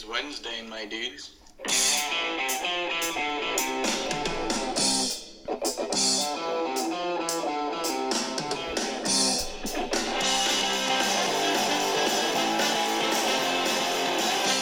is Wednesday, my dudes.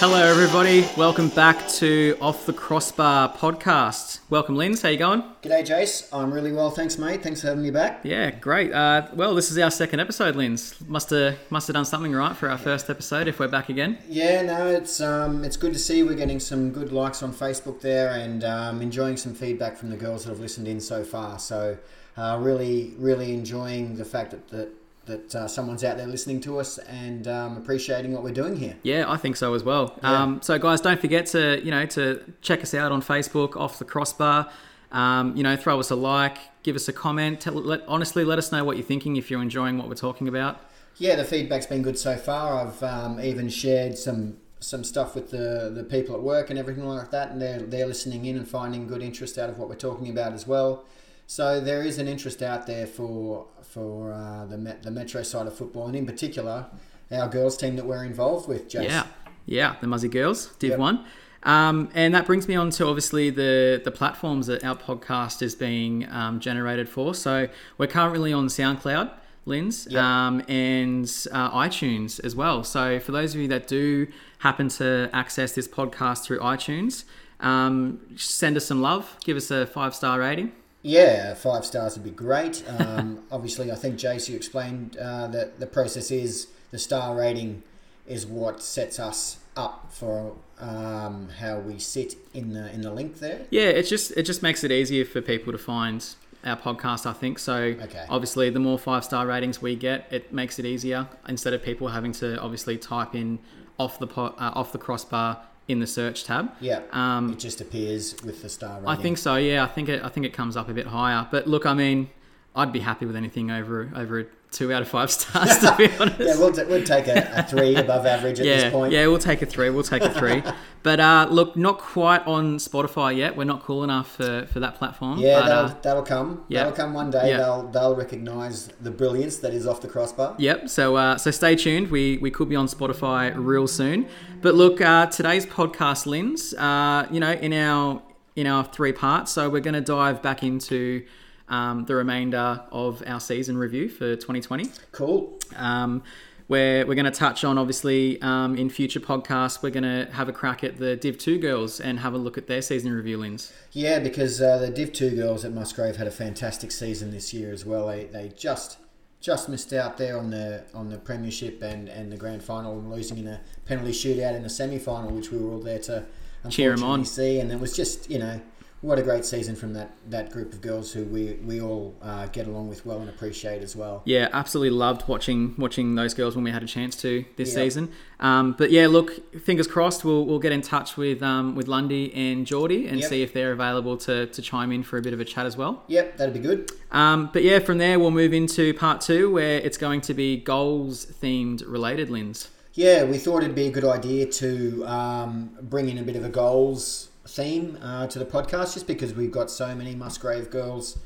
Hello, everybody. Welcome back to Off the Crossbar podcast. Welcome, Linz. How you going? G'day, Jace. I'm really well, thanks, mate. Thanks for having me back. Yeah, great. Uh, well, this is our second episode, Linz. Must have must have done something right for our first episode. If we're back again. Yeah, no, it's um, it's good to see we're getting some good likes on Facebook there, and um, enjoying some feedback from the girls that have listened in so far. So, uh, really, really enjoying the fact that that, that uh, someone's out there listening to us and um, appreciating what we're doing here. Yeah, I think so as well. Yeah. Um, so, guys, don't forget to you know to check us out on Facebook, Off the Crossbar. Um, you know, throw us a like, give us a comment. Tell, let, honestly, let us know what you're thinking if you're enjoying what we're talking about. Yeah, the feedback's been good so far. I've um, even shared some some stuff with the, the people at work and everything like that, and they're they're listening in and finding good interest out of what we're talking about as well. So there is an interest out there for for uh, the Met, the Metro side of football, and in particular our girls team that we're involved with. Jace. Yeah, yeah, the Muzzy Girls, Div Yep. One, um, and that brings me on to obviously the the platforms that our podcast is being um, generated for. So we're currently on SoundCloud, Linz, Yep. um, and uh, iTunes as well. So for those of you that do happen to access this podcast through iTunes, um, send us some love, give us a five star rating. Yeah, five stars would be great. Um, obviously, I think Jace, you explained uh, that the process is the star rating is what sets us up for um, how we sit in the in the link there. Yeah, it just it just makes it easier for people to find our podcast. I think so. Okay. Obviously, the more five star ratings we get, it makes it easier instead of people having to obviously type in off the uh, off the crossbar in the search tab. Yeah, Um, it just appears with the star rating. I think so. Yeah, I think it I think it comes up a bit higher. But look, I mean, I'd be happy with anything over over a two out of five stars to be honest. Yeah, we'll, t- we'll take a, a three above average at yeah, this point. yeah, we'll take a three. We'll take a three. but uh, look, not quite on Spotify yet. We're not cool enough for, for that platform. Yeah, but, that'll, uh, that'll come. yeah. That'll come one day. Yeah. They'll they'll recognise the brilliance that is off the crossbar. Yep. So uh, so stay tuned. We we could be on Spotify real soon. But look, uh, today's podcast, Linz. Uh, you know, in our in our three parts. So we're going to dive back into um, the remainder of our season review for 2020. Cool. Um, where we're going to touch on, obviously, um, in future podcasts, we're going to have a crack at the Div 2 girls and have a look at their season review, Linz. Yeah, because uh, the Div Two girls at Musgrave had a fantastic season this year as well. They, they just just missed out there on the on the premiership and, and the grand final, and losing in a penalty shootout in the semi final, which we were all there to Cheer 'em on. see. And it was just you know what a great season from that, that group of girls who we we all uh, get along with well and appreciate as well. Yeah, absolutely loved watching watching those girls when we had a chance to this Yeah. season. Um, but yeah, look, fingers crossed. We'll, we'll get in touch with um, with Lundy and Geordie and Yep. see if they're available to, to chime in for a bit of a chat as well. Yep, that'd be good. Um, but yeah, from there we'll move into part two where it's going to be goals themed related, Linz. Yeah, we thought it'd be a good idea to um, bring in a bit of a goals theme uh, to the podcast, just because we've got so many Musgrave girls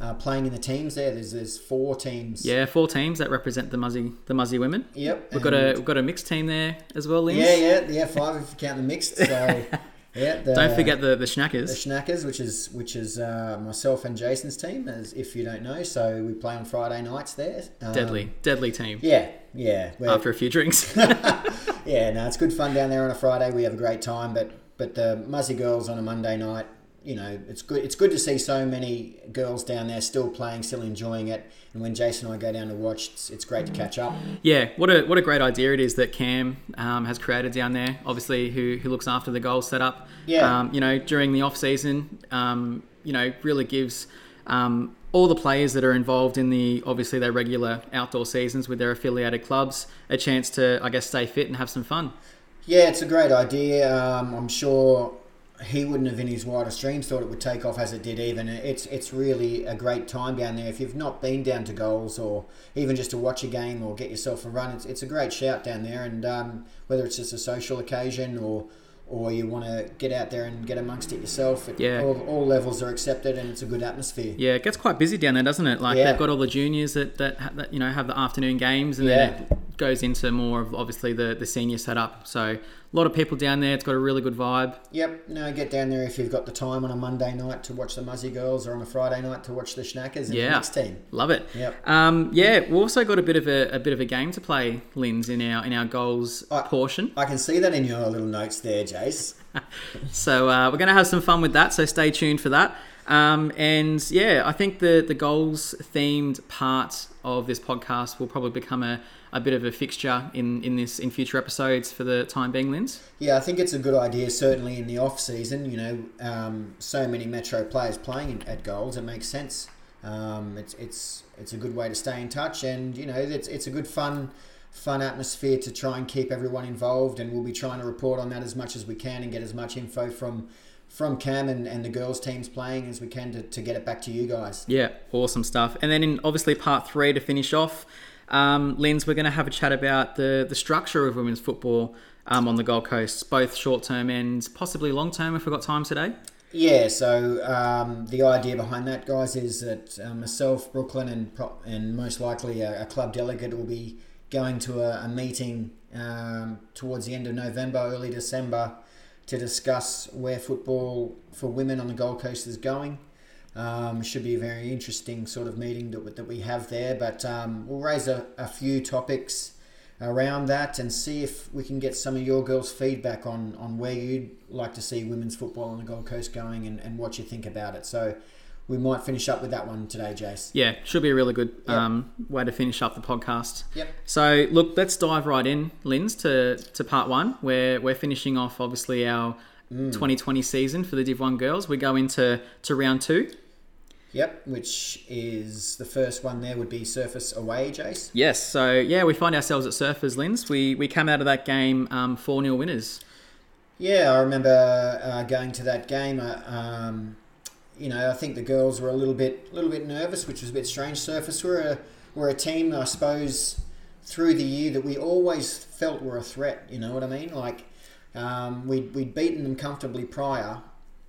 uh, playing in the teams there. There's there's four teams. Yeah, four teams that represent the Muzzy the Muzzy women. Yep. We've got a we've got a mixed team there as well, Linz. Yeah, yeah, yeah. Five if you count the mixed. So yeah. The, Don't forget the the Schnackers. the schnackers. Which is which is uh, myself and Jason's team, as if you don't know. So we play on Friday nights there. Um, Deadly, deadly team. Yeah, yeah. After a few drinks. yeah, no, it's good fun down there on a Friday. We have a great time, but but the Muzzy girls on a Monday night, you know, it's good. It's good to see so many girls down there still playing, still enjoying it. And when Jason and I go down to watch, it's, it's great to catch up. Yeah, what a what a great idea it is that Cam um, has created down there. Obviously, who who looks after the goal setup. Yeah. Um, you know, during the off season, um, you know, really gives um, all the players that are involved in the obviously their regular outdoor seasons with their affiliated clubs a chance to, I guess, stay fit and have some fun. Yeah, it's a great idea. Um, I'm sure he wouldn't have in his wildest dreams thought it would take off as it did even. It's it's really a great time down there. If you've not been down to goals or even just to watch a game or get yourself a run it's, it's a great shout down there. And um, whether it's just a social occasion or or you want to get out there and get amongst it yourself it, Yeah. all, all levels are accepted and it's a good atmosphere Yeah, it gets quite busy down there, doesn't it? Like Yeah. they've got all the juniors that, that, that you know have the afternoon games, and Yeah. then it goes into more of obviously the, the senior setup. So a lot of people down there. It's got a really good vibe. Yep. No, get down there if you've got the time on a Monday night to watch the Muzzy Girls or on a Friday night to watch the Schnackers and Yeah. the next team. Love it. Yep. Um, yeah, we've also got a bit of a, a bit of a game to play, Linz, in our in our goals I- portion. I can see that in your little notes there, Jace. So uh, we're going to have some fun with that. So stay tuned for that. Um, and yeah, I think the the goals themed part of this podcast will probably become a, a bit of a fixture in, in this in future episodes for the time being, Linz. Yeah, I think it's a good idea. Certainly in the off season, you know, um, so many Metro players playing in- at goals, it makes sense. Um, it's it's it's a good way to stay in touch, and you know, it's it's a good fun fun atmosphere to try and keep everyone involved. And we'll be trying to report on that as much as we can and get as much info from from Cam and, and the girls teams playing as we can to, to get it back to you guys. Yeah, awesome stuff. And then in obviously part three to finish off, um, Linz, we're going to have a chat about the the structure of women's football um, on the Gold Coast, both short term and possibly long term if we've got time today. Yeah, so um, the idea behind that, guys, is that uh, myself, Brooklyn, and pro- and most likely a, a club delegate will be going to a, a meeting um, towards the end of November, early December, to discuss where football for women on the Gold Coast is going. Um, should be a very interesting sort of meeting that, that we have there, but um, we'll raise a, a few topics around that and see if we can get some of your girls' feedback on, on where you'd like to see women's football on the Gold Coast going and, and what you think about it. So we might finish up with that one today, Jace. Yeah, should be a really good Yep. um, way to finish up the podcast. Yep. So look, let's dive right in, Linz, to, to part one, where we're finishing off obviously our Mm. 2020 season for the Div 1 girls. We go into to round two. Yep, which is the first one there would be Surfers Away, Jace. Yes, so yeah, we find ourselves at Surfers, Linz. We, we come out of that game um, 4 0 winners. Yeah, I remember uh, going to that game. Uh, um, you know, I think the girls were a little bit, little bit nervous, which was a bit strange. Surfers were a, were a team, I suppose, through the year that we always felt were a threat. You know what I mean? Like um, we we'd beaten them comfortably prior,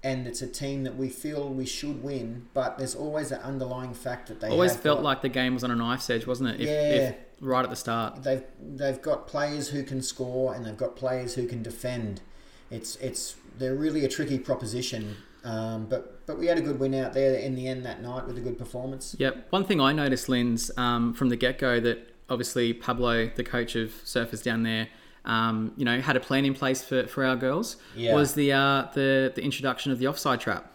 and it's a team that we feel we should win. But there's always that underlying fact that they Always felt got- like the game was on a knife's edge, wasn't it? If, Yeah. if right at the start. they've they've got players who can score and they've got players who can defend. It's it's they're really a tricky proposition. Um, but but we had a good win out there in the end that night with a good performance. Yep. One thing I noticed, Linz, um, from the get go, that obviously Pablo, the coach of Surfers down there, um, you know, had a plan in place for, for our girls. Yeah. Was the uh, the the introduction of the offside trap.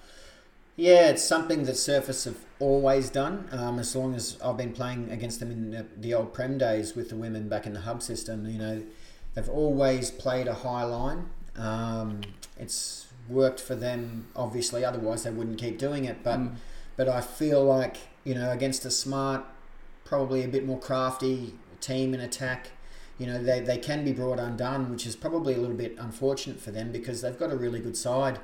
Yeah, it's something that Surfers have always done. Um, as long as I've been playing against them in the, the old Prem days with the women back in the hub system, you know, they've always played a high line. Um, it's worked for them, obviously. Otherwise, they wouldn't keep doing it. But Mm. but I feel like you know against a smart, probably a bit more crafty team in attack. You know they, they can be brought undone, which is probably a little bit unfortunate for them because they've got a really good side.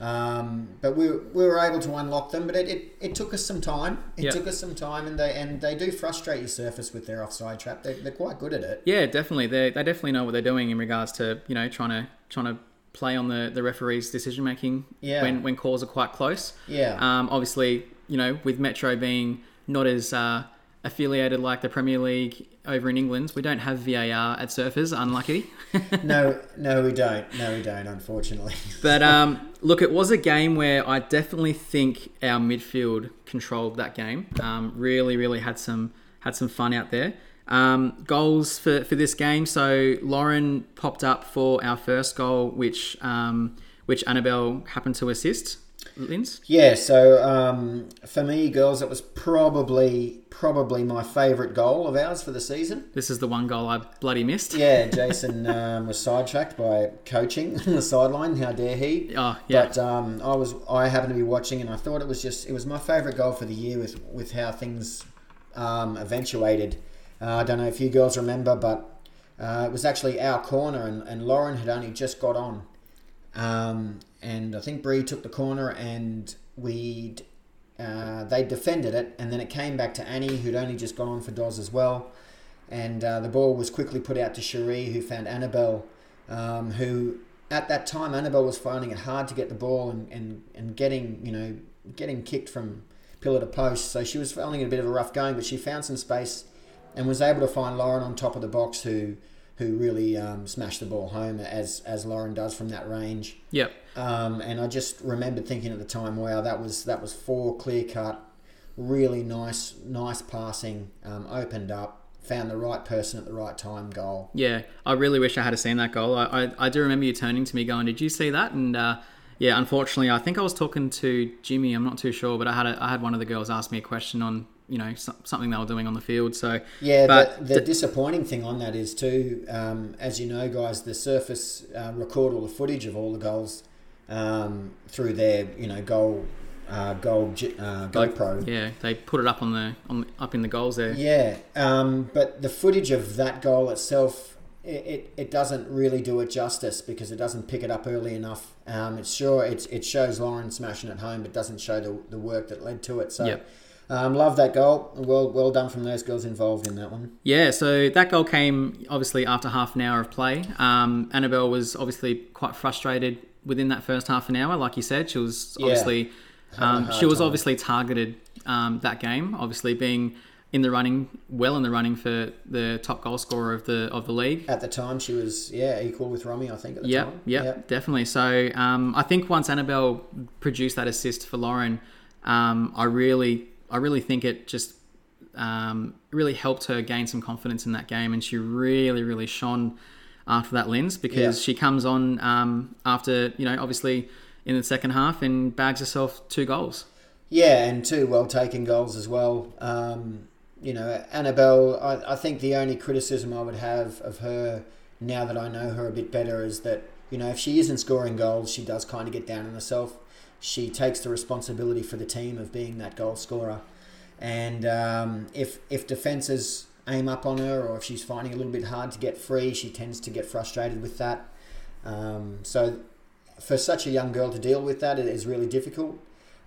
Um, but we, we were able to unlock them, but it, it, it took us some time. It Yeah. took us some time, and they and they do frustrate your Surfers with their offside trap. They, they're quite good at it. Yeah, definitely. They they definitely know what they're doing in regards to you know trying to trying to play on the the referee's decision making Yeah. when when calls are quite close. Yeah, Um, obviously, you know, with Metro being not as uh, affiliated like the Premier League over in England, we don't have VAR at Surfers. Unlucky. no, no, we don't. No, we don't. Unfortunately. But um, look, it was a game where I definitely think our midfield controlled that game. Um, really, really had some had some fun out there. Um, goals for, for this game. So Lauren popped up for our first goal, which um, which Annabelle happened to assist. Linz. Yeah, so um, for me, girls, it was probably probably my favourite goal of ours for the season. This is the one goal I bloody missed. Yeah, Jason um, was sidetracked by coaching on the sideline. How dare he? Oh yeah. But um, I was I happened to be watching, and I thought it was just it was my favourite goal for the year with with how things um, eventuated. Uh, I don't know if you girls remember, but uh, it was actually our corner, and, and Lauren had only just got on, um, and I think Bree took the corner, and we uh, they defended it, and then it came back to Annie, who'd only just gone on for Doz as well, and uh, the ball was quickly put out to Cherie, who found Annabelle, um, who at that time Annabelle was finding it hard to get the ball and, and, and getting you know getting kicked from pillar to post, so she was finding it a bit of a rough going, but she found some space and was able to find Lauren on top of the box who who really um, smashed the ball home as as Lauren does from that range. Yep. Um, and I just remembered thinking at the time, wow, that was that was four clear cut, really nice nice passing, um, opened up, found the right person at the right time, goal. Yeah, I really wish I had seen that goal. I, I, I do remember you turning to me going, "Did you see that?" And uh, yeah, unfortunately, I think I was talking to Jimmy. I'm not too sure, but I had a, I had one of the girls ask me a question on you know something they were doing on the field. So yeah, but the, the disappointing thing on that is too, um, as you know, guys, the Surfers uh, record all the footage of all the goals um, through their you know goal uh, goal uh, GoPro. Yeah, they put it up on the on up in the goals there. Yeah, um, but the footage of that goal itself. It, it, it doesn't really do it justice because it doesn't pick it up early enough. Um, it's sure it's, it shows Lauren smashing it home, but doesn't show the, the work that led to it. So Yep. Um, love that goal. Well, well done from those girls involved in that one. Yeah, so that goal came obviously after half an hour of play. Um, Annabelle was obviously quite frustrated within that first half an hour. Like you said, she was obviously a um, she was time. obviously targeted um, that game. Obviously being in the running, well in the running for the top goal scorer of the of the league. At the time, she was yeah equal with Romy, I think. At the Yep, time. yep, definitely. So um, I think once Annabelle produced that assist for Lauren, um, I really, I really think it just um, really helped her gain some confidence in that game, and she really, really shone after that Linz because Yeah. she comes on um, after you know obviously in the second half and bags herself two goals. Yeah, and two well taken goals as well. Um, you know, Annabelle, I, I think the only criticism I would have of her now that I know her a bit better is that, you know, if she isn't scoring goals, she does kind of get down on herself. She takes the responsibility for the team of being that goal scorer. And um, if, if defences aim up on her or if she's finding a little bit hard to get free, she tends to get frustrated with that. Um, so for such a young girl to deal with that, it is really difficult.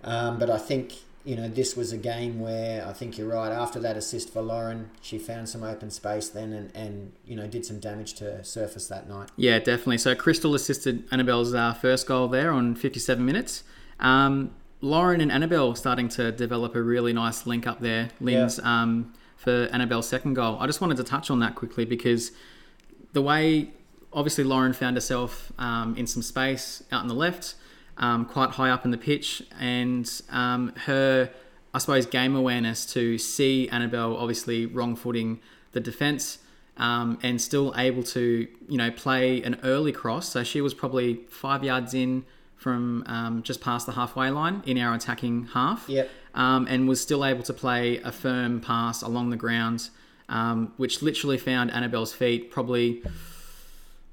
Um, but I think you know this was a game where I think you're right. After that assist for Lauren, she found some open space then, and, and you know did some damage to Surfers that night. Yeah, definitely. So Crystal assisted Annabelle's uh, first goal there on 57 minutes. Um, Lauren and Annabelle starting to develop a really nice link up there, Linz, um, for Annabelle's second goal. I just wanted to touch on that quickly because the way, obviously, Lauren found herself um, in some space out on the left, um, quite high up in the pitch, and um, her, I suppose, game awareness to see Annabelle obviously wrong footing the defence um, and still able to, you know, play an early cross. So she was probably five yards in from um, just past the halfway line in our attacking half Yep. um, and was still able to play a firm pass along the ground, um, which literally found Annabelle's feet probably,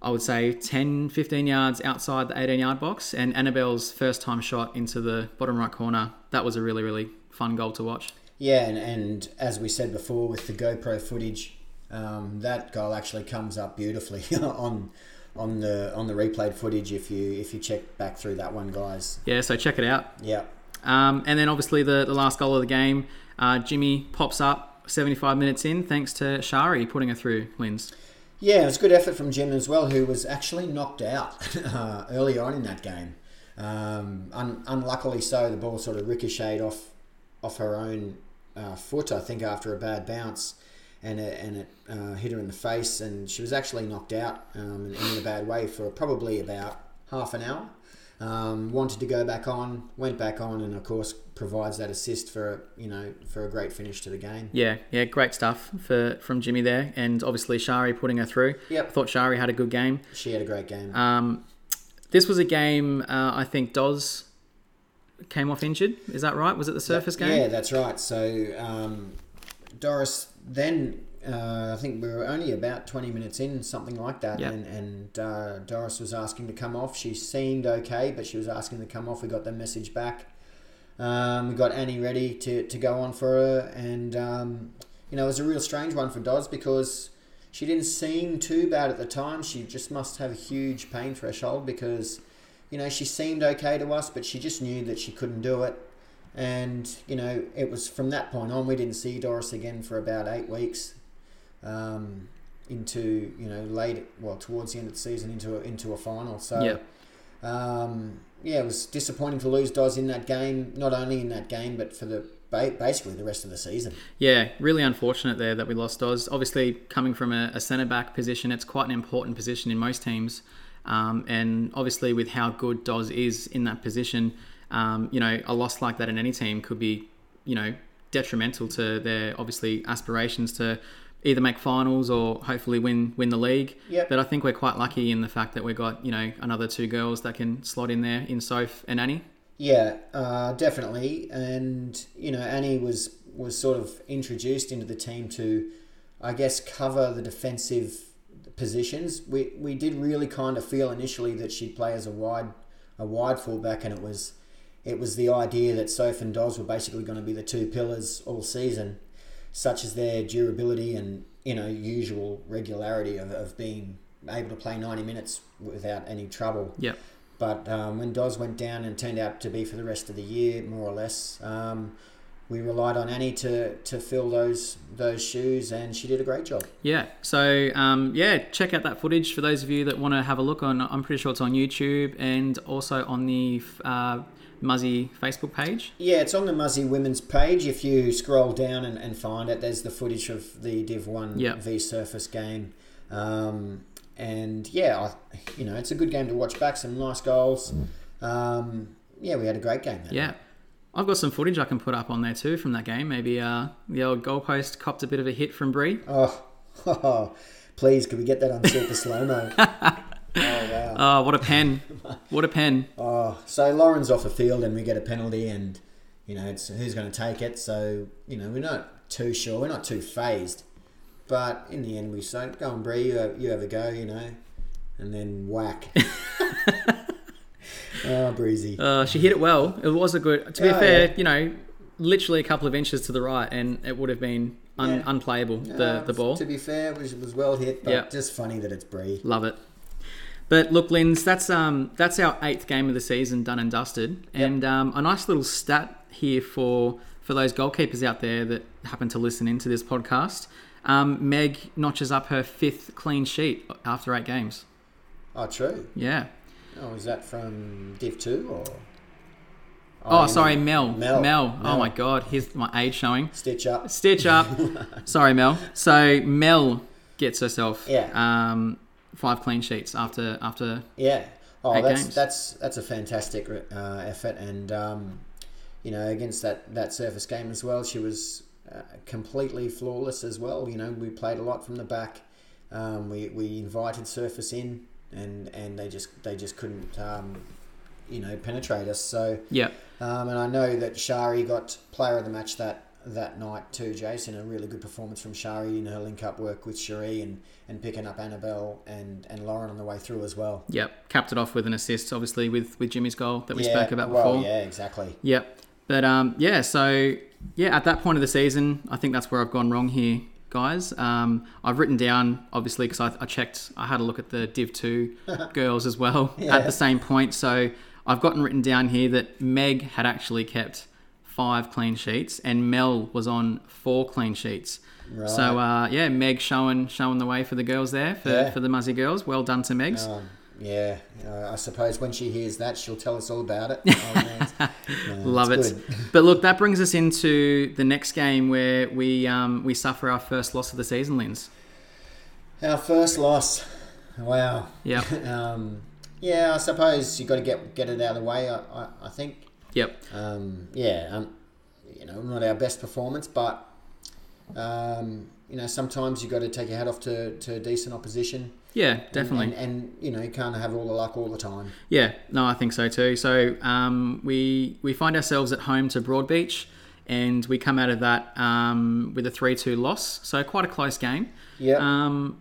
I would say, 10, 15 yards outside the 18 yard box. And Annabelle's first time shot into the bottom right corner, that was a really, really fun goal to watch. Yeah, and, and as we said before with the GoPro footage, um, that goal actually comes up beautifully on on the on the replayed footage if you if you check back through that one, guys. Yeah, so check it out. Yeah. Um, and then obviously the, the last goal of the game, uh, Jimmy pops up 75 minutes in thanks to Shari putting her through, Linz. Yeah, it was good effort from Jim as well, who was actually knocked out uh, early on in that game. Um, un- unluckily so, the ball sort of ricocheted off off her own uh, foot, I think, after a bad bounce, and it, and it uh, hit her in the face, and she was actually knocked out um, and in a bad way for probably about half an hour. Um, wanted to go back on, went back on, and of course provides that assist for you know for a great finish to the game. Yeah, yeah, great stuff for from Jimmy there, and obviously Shari putting her through. Yep. I thought Shari had a good game. She had a great game. Um, this was a game uh, I think Doz came off injured. Is that right? Was it the Surfers game? Yeah, that's right. So um, Doris then. Uh, I think we were only about 20 minutes in, something like that, Yep. and, and uh, Doris was asking to come off. She seemed okay, but she was asking to come off. We got the message back. Um, we got Annie ready to, to go on for her, and um, you know it was a real strange one for Dodds because she didn't seem too bad at the time. She just must have a huge pain threshold because you know she seemed okay to us, but she just knew that she couldn't do it. And you know it was from that point on we didn't see Doris again for about eight weeks. Um, into you know late well towards the end of the season into a, into a final so Yeah. um, yeah, it was disappointing to lose Doz in that game. Not only in that game, but for the basically the rest of the season. Yeah, really unfortunate there that we lost Doz. Obviously, coming from a, a centre back position, it's quite an important position in most teams. Um, and obviously, with how good Doz is in that position, um, you know, a loss like that in any team could be, you know, detrimental to their obviously aspirations to either make finals or hopefully win win the league. Yep. But I think we're quite lucky in the fact that we've got you know another two girls that can slot in there in Soph and Annie. Yeah, uh, definitely. And you know, Annie was was sort of introduced into the team to, I guess, cover the defensive positions. We we did really kind of feel initially that she'd play as a wide a wide fullback, and it was it was the idea that Soph and Doz were basically going to be the two pillars all season, such as their durability and you know usual regularity of, of being able to play ninety minutes without any trouble. Yep. But um, when Doz went down and turned out to be for the rest of the year, more or less, um, we relied on Annie to, to fill those those shoes, and she did a great job. Yeah. So um, yeah, check out that footage for those of you that want to have a look on. I'm pretty sure it's on YouTube and also on the uh, Muzzy Facebook page. Yeah, it's on the Muzzy Women's page. If you scroll down and, and find it, there's the footage of the Div 1 Yep. V Surfers game. Um, and yeah, I, you know, it's a good game to watch back, some nice goals. Um, yeah, we had a great game. That Yeah. night. I've got some footage I can put up on there too from that game. Maybe uh, the old goalpost copped a bit of a hit from Bree. Oh, please, could we get that on super slow mo? oh, wow. Oh, what a pen! What a pen! Oh, so Lauren's off the field and we get a penalty, and you know it's who's going to take it. So you know we're not too sure, we're not too phased, but in the end we say, "Go on, Bree, you have, you have a go," you know, and then whack. oh, breezy. Uh, she hit it well. It was a good. To be Oh, fair, yeah. you know, literally a couple of inches to the right, and it would have been un- Yeah. unplayable. The Uh, the ball. To be fair, it was, it was well hit, but Yeah. just funny that it's Bree. Love it. But look, Linz, that's um that's our eighth game of the season done and dusted, and um, a nice little stat here for for those goalkeepers out there that happen to listen into this podcast. Um, Meg notches up her fifth clean sheet after eight games. Oh, true. Yeah. Oh, is that from Div Two or? Oh, sorry, mean Mel. Mel. Mel. Oh my God, here's my age showing. Stitch up. Stitch up. sorry, Mel. So Mel gets herself Yeah. um, five clean sheets after after Yeah. Oh, that's games. that's that's a fantastic uh, effort, and um, you know, against that that Surfers game as well, she was uh, completely flawless as well. You know, we played a lot from the back. Um, we we invited Surfers in, and and they just they just couldn't. Um, you know, penetrate us. So, yeah um, and I know that Shari got player of the match that that night too, Jason. A really good performance from Shari in her link up work with Cherie and, and picking up Annabelle and, and Lauren on the way through as well. Yep, capped it off with an assist, obviously with with Jimmy's goal that we Yeah, spoke about well, before. yeah, exactly. Yep, but um, yeah, so yeah, at that point of the season, I think that's where I've gone wrong here, guys. Um, I've written down obviously because I, I checked, I had a look at the Div Two girls as well Yeah. at the same point. So I've gotten written down here that Meg had actually kept five clean sheets and Mel was on four clean sheets. Right. So uh, yeah, Meg showing showing the way for the girls there for, Yeah. for the Muzzy girls. Well done to Megs. Um, yeah, uh, I suppose when she hears that, she'll tell us all about it. Oh. No, Love it. But look, that brings us into the next game where we um, we suffer our first loss of the season, Linz. Our first loss. Wow. Yeah. Um, yeah, I suppose you got to get get it out of the way. I, I, I think. Yep. Um, yeah, um, you know, not our best performance, but um, you know, sometimes you got to take your hat off to, to decent opposition. Yeah, And- definitely. And, and, you know, you can't have all the luck all the time. Yeah, no, I think so too. So um, we we find ourselves at home to Broadbeach, and we come out of that um, with a three-two loss. So quite a close game. Yeah. Um,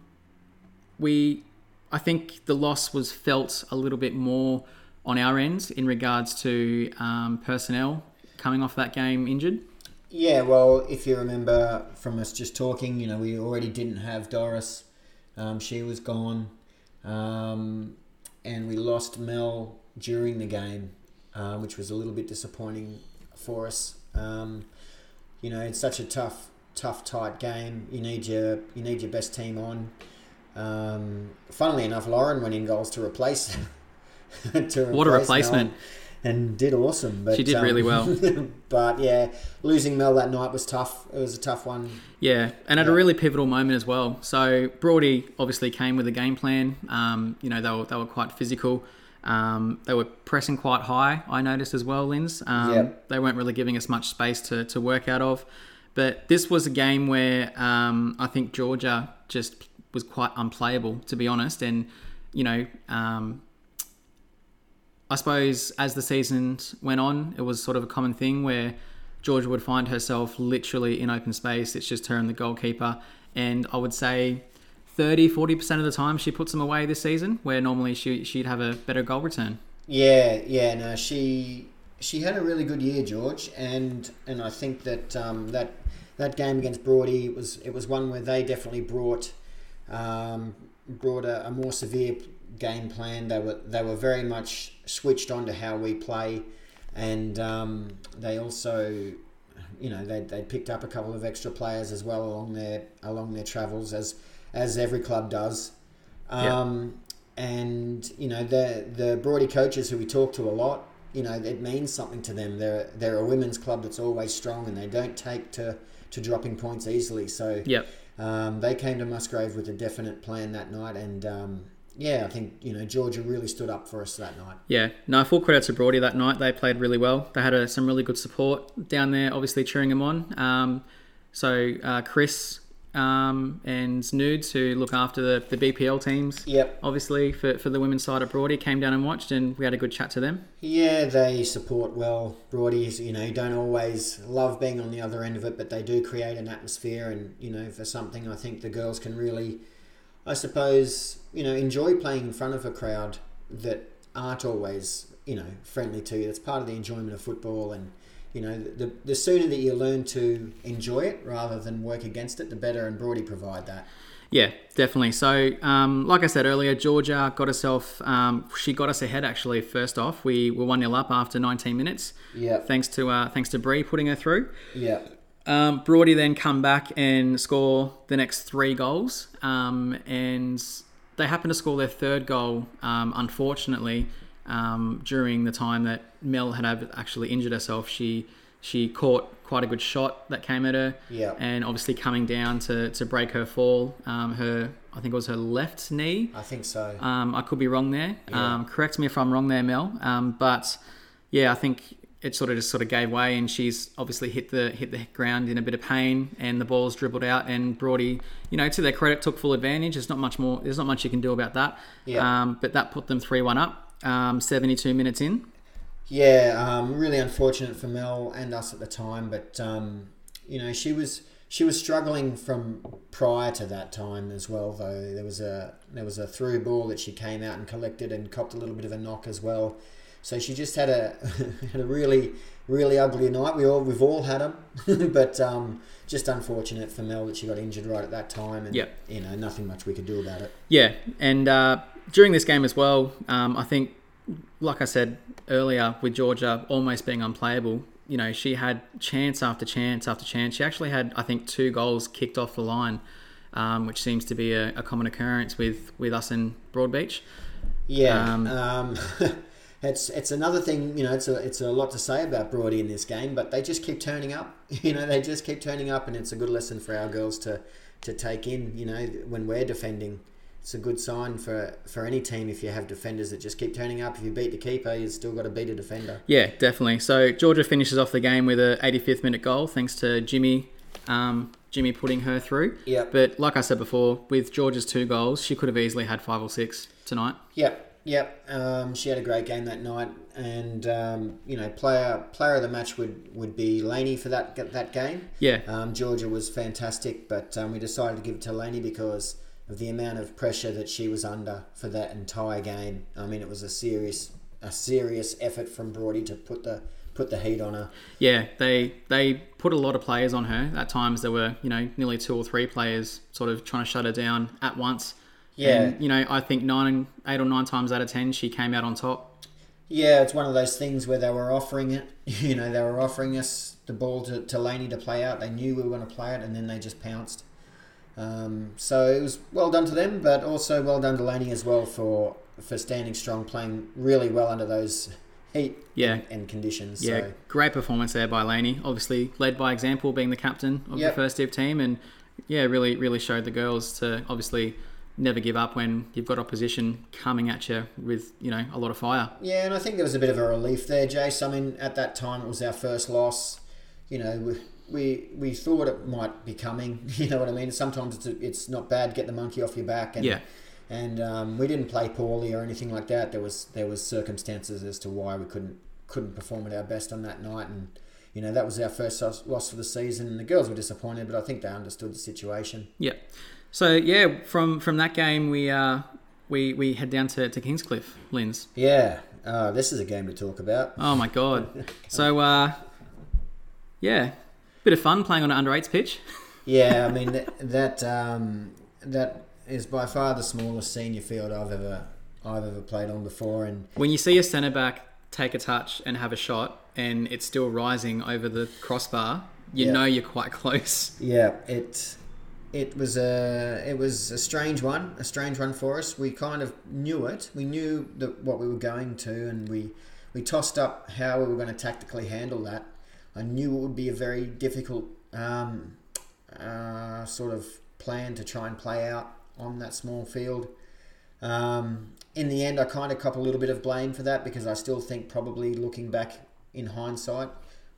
we, I think the loss was felt a little bit more on our end in regards to um, personnel coming off that game injured. Yeah, well, if you remember from us just talking, you know, we already didn't have Doris. Um, she was gone. Um, and we lost Mel during the game, uh, which was a little bit disappointing for us. Um, you know, it's such a tough, tough, tight game. You need your you need your best team on. Um, funnily enough, Lauren went in goals to replace. What a replacement. Mel. and did awesome. But She did really well. but yeah, losing Mel that night was tough. It was a tough one. Yeah, and at a really pivotal moment as well. So Brody obviously came with a game plan. Um, you know, they were they were quite physical. Um, they were pressing quite high. I noticed as well, Linz. Um, Yep. They weren't really giving us much space to to work out of. But this was a game where um, I think Georgia just was quite unplayable, to be honest. And you know, um, I suppose as the season went on, it was sort of a common thing where Georgia would find herself literally in open space. It's just her and the goalkeeper. And I would say 30, 40% of the time she puts them away this season, where normally she, she'd have a better goal return. Yeah, yeah, no, she she had a really good year, George, and and I think that um, that that game against Brody was it was one where they definitely brought um, brought a, a more severe game plan. They were they were very much switched on to how we play, and um, they also you know they they picked up a couple of extra players as well along their along their travels as as every club does. Yeah. Um, and you know the the Brody coaches who we talk to a lot, you know it means something to them. They're they're a women's club that's always strong, and they don't take to to dropping points easily. So Yep. um, they came to Musgrave with a definite plan that night, and um, yeah, I think you know Georgia really stood up for us that night. Yeah, no, full credit to Brody that night. They played really well. They had a, some really good support down there, obviously cheering them on. Um, so uh, Chris um, and Nudes, who look after the, the BPL teams, Yep. obviously for, for the women's side at Brody, came down and watched, and we had a good chat to them. Yeah, they support well. Broadies, you know, don't always love being on the other end of it, but they do create an atmosphere, and you know, for something I think the girls can really, I suppose, you know, enjoy playing in front of a crowd that aren't always, you know, friendly to you. That's part of the enjoyment of football, and you know, the the sooner that you learn to enjoy it rather than work against it, the better. And Broady provide that. Yeah, definitely. So, um, like I said earlier, Georgia got herself, um, she got us ahead actually, first off. We were 1 0 up after 19 minutes, Yep. thanks to uh, thanks to Bree putting her through. Yep. Um, Brody then come back and score the next three goals, um, and they happen to score their third goal, um, unfortunately, um, during the time that Mel had actually injured herself. She she caught quite a good shot that came at her, Yep. and obviously coming down to, to break her fall, um, her I think it was her left knee. I think so. Um, I could be wrong there. Yeah. Um, correct me if I'm wrong there, Mel. Um, but yeah, I think it sort of just sort of gave way, and she's obviously hit the hit the ground in a bit of pain, and the ball's dribbled out. And Brody, you know, to their credit, took full advantage. There's not much more. There's not much you can do about that. Yeah. Um, but that put them three one up. Um, 72 minutes in. Yeah, um, really unfortunate for Mel and us at the time, but um, you know she was she was struggling from prior to that time as well. Though there was a there was a through ball that she came out and collected and copped a little bit of a knock as well. So she just had a had a really really ugly night. We all we've all had them, but um, just unfortunate for Mel that she got injured right at that time, and Yep. you know nothing much we could do about it. Yeah, and uh, during this game as well, um, I think, like I said earlier, with Georgia almost being unplayable, you know, she had chance after chance after chance. She actually had, I think, two goals kicked off the line, um, which seems to be a, a common occurrence with, with us in Broadbeach. Yeah, Um, um, it's it's another thing. You know, it's a it's a lot to say about Brody in this game, but they just keep turning up. You know, they just keep turning up, and it's a good lesson for our girls to to take in. You know, when we're defending, it's a good sign for for any team if you have defenders that just keep turning up. If you beat the keeper, you've still got to beat a defender. Yeah, definitely. So Georgia finishes off the game with a 85th minute goal, thanks to Jimmy. Um, Jimmy putting her through. Yep. But like I said before, with Georgia's two goals, she could have easily had five or six tonight. Yep, yep. Um, she had a great game that night, and um, you know, player player of the match would, would be Laney for that that game. Yeah, Um, Georgia was fantastic, but um, we decided to give it to Laney because of the amount of pressure that she was under for that entire game. I mean, it was a serious a serious effort from Brody to put the put the heat on her. Yeah, they they put a lot of players on her. At times there were, you know, nearly two or three players sort of trying to shut her down at once. Yeah. And, you know, I think nine, eight or nine times out of ten, she came out on top. Yeah, it's one of those things where they were offering it. You know, they were offering us the ball to, to Laney to play out. They knew we were going to play it, and then they just pounced. Um, so it was well done to them, but also well done to Laney as well for for standing strong, playing really well under those heat Yeah. and, and conditions. Yeah, So. great performance there by Laney. Obviously led by example, being the captain of Yep. the first div team, and yeah, really, really showed the girls to obviously never give up when you've got opposition coming at you with you know a lot of fire. Yeah, and I think there was a bit of a relief there, Jace. I mean, at that time it was our first loss. You know, we we, we thought it might be coming. You know what I mean? Sometimes it's, it's not bad to get the monkey off your back. And, Yeah. And um, we didn't play poorly or anything like that. There was there was circumstances as to why we couldn't couldn't perform at our best on that night, and you know that was our first loss loss for the season. And the girls were disappointed, but I think they understood the situation. Yeah. So yeah, from from that game we uh we we head down to, to Kingscliff, Linz. Yeah, uh, this is a game to talk about. Oh my god. So uh yeah, bit of fun playing on an under eights pitch. Yeah, I mean that that, um, that is by far the smallest senior field I've ever I've ever played on before, and When you see a centre back take a touch and have a shot and it's still rising over the crossbar, you Yeah. know you're quite close. yeah, it it was a it was a strange one, a strange one for us. We kind of knew it. We knew that what we were going to, and we we tossed up how we were going to tactically handle that. I knew it would be a very difficult um, uh, sort of plan to try and play out on that small field. Um, in the end, I kind of cop a little bit of blame for that because I still think probably looking back in hindsight,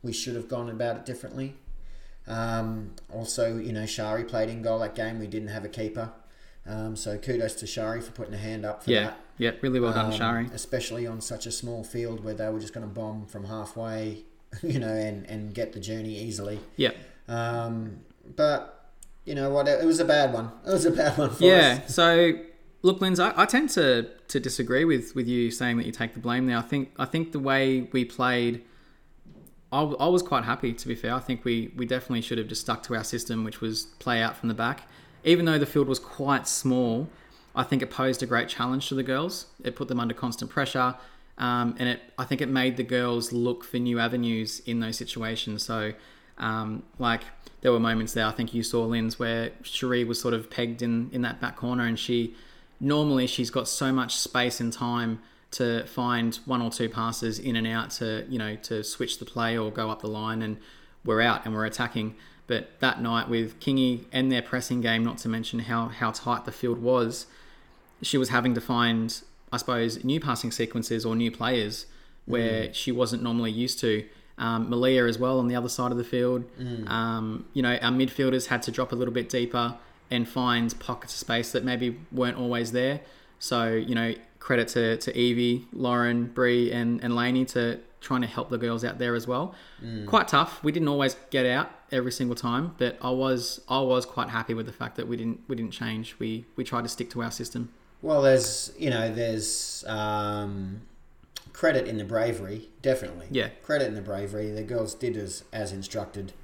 we should have gone about it differently. Um, also, you know, Shari played in goal that game. We didn't have a keeper. Um, so kudos to Shari for putting a hand up for Yeah, that. yeah, really well done, Um, Shari. Especially on such a small field where they were just going to bomb from halfway, you know, and, and get the journey easily. Yeah, Um, but, you know what, it was a bad one. It was a bad one for us. yeah. us. So look, Linz, I, I tend to to disagree with with you saying that you take the blame there. I think I think the way we played. I, I was quite happy to be fair. I think we, we definitely should have just stuck to our system, which was play out from the back. Even though the field was quite small, I think it posed a great challenge to the girls. It put them under constant pressure, um, and it I think it made the girls look for new avenues in those situations. So, um, like there were moments there. I think you saw Linz where Cherie was sort of pegged in in that back corner, and she normally she's got so much space and time to find one or two passes in and out to you know to switch the play or go up the line and we're out and we're attacking. But that night with Kingy and their pressing game not to mention how how tight the field was she was having to find I suppose new passing sequences or new players where she wasn't normally used to. Um, Malia as well on the other side of the field. Um, you know our midfielders had to drop a little bit deeper and find pockets of space that maybe weren't always there. So, you know, credit to, to Evie, Lauren, Bree, and, and Lainey to trying to help the girls out there as well. Quite tough. We didn't always get out every single time, but I was I was quite happy with the fact that we didn't we didn't change. We we tried to stick to our system. Well, there's, you know, there's um, credit in the bravery, definitely. Yeah. Credit in the bravery. The girls did as, as instructed.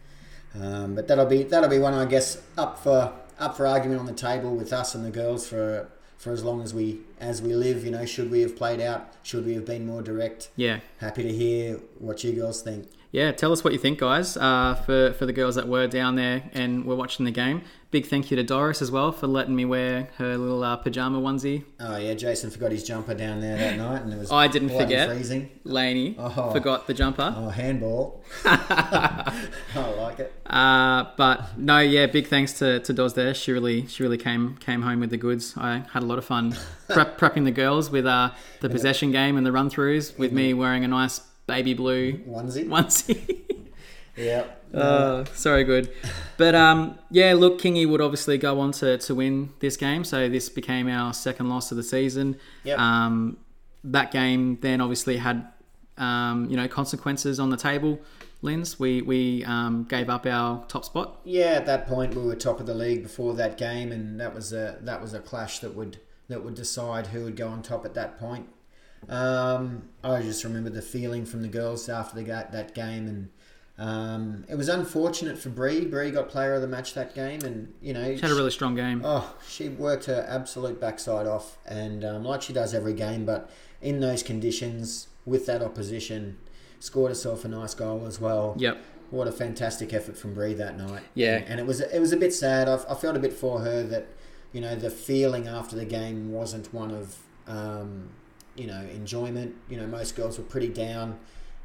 Um, but that'll be that'll be one I guess up for up for argument on the table with us and the girls for for as long as we as we live. You know, should we have played out? Should we have been more direct? Yeah. Happy to hear what you girls think. Yeah, tell us what you think, guys. Uh, for for the girls that were down there and were watching the game, big thank you to Doris as well for letting me wear her little uh, pajama onesie. Oh yeah, Jason forgot his jumper down there that night, and it was I didn't forget. freezing. Lainey Oh. forgot the jumper. Oh, handball. I like it. Uh, but no, yeah, big thanks to, to Doz there. She really she really came came home with the goods. I had a lot of fun prep, prepping the girls with uh, the possession game and the run throughs with me wearing a nice baby blue Onesie. onesie. Yeah. Uh, sorry, good. But um, yeah, look, Kingy would obviously go on to, to win this game. So this became our second loss of the season. Yep. Um, that game then obviously had um, you know consequences on the table. Linz, we we um, gave up our top spot. Yeah, at that point we were top of the league before that game, and that was a that was a clash that would that would decide who would go on top at that point. Um, I just remember the feeling from the girls after the ga- that game, and um, it was unfortunate for Bree. Bree got player of the match that game, and you know She had a really strong game. Oh, she worked her absolute backside off, and um, like she does every game, but in those conditions with that opposition, scored herself a nice goal as well. Yep. What a fantastic effort from Bree that night. Yeah. and, and it was it was a bit sad. I, I felt a bit for her that, you know, the feeling after the game wasn't one of, um, you know enjoyment. You know, most girls were pretty down,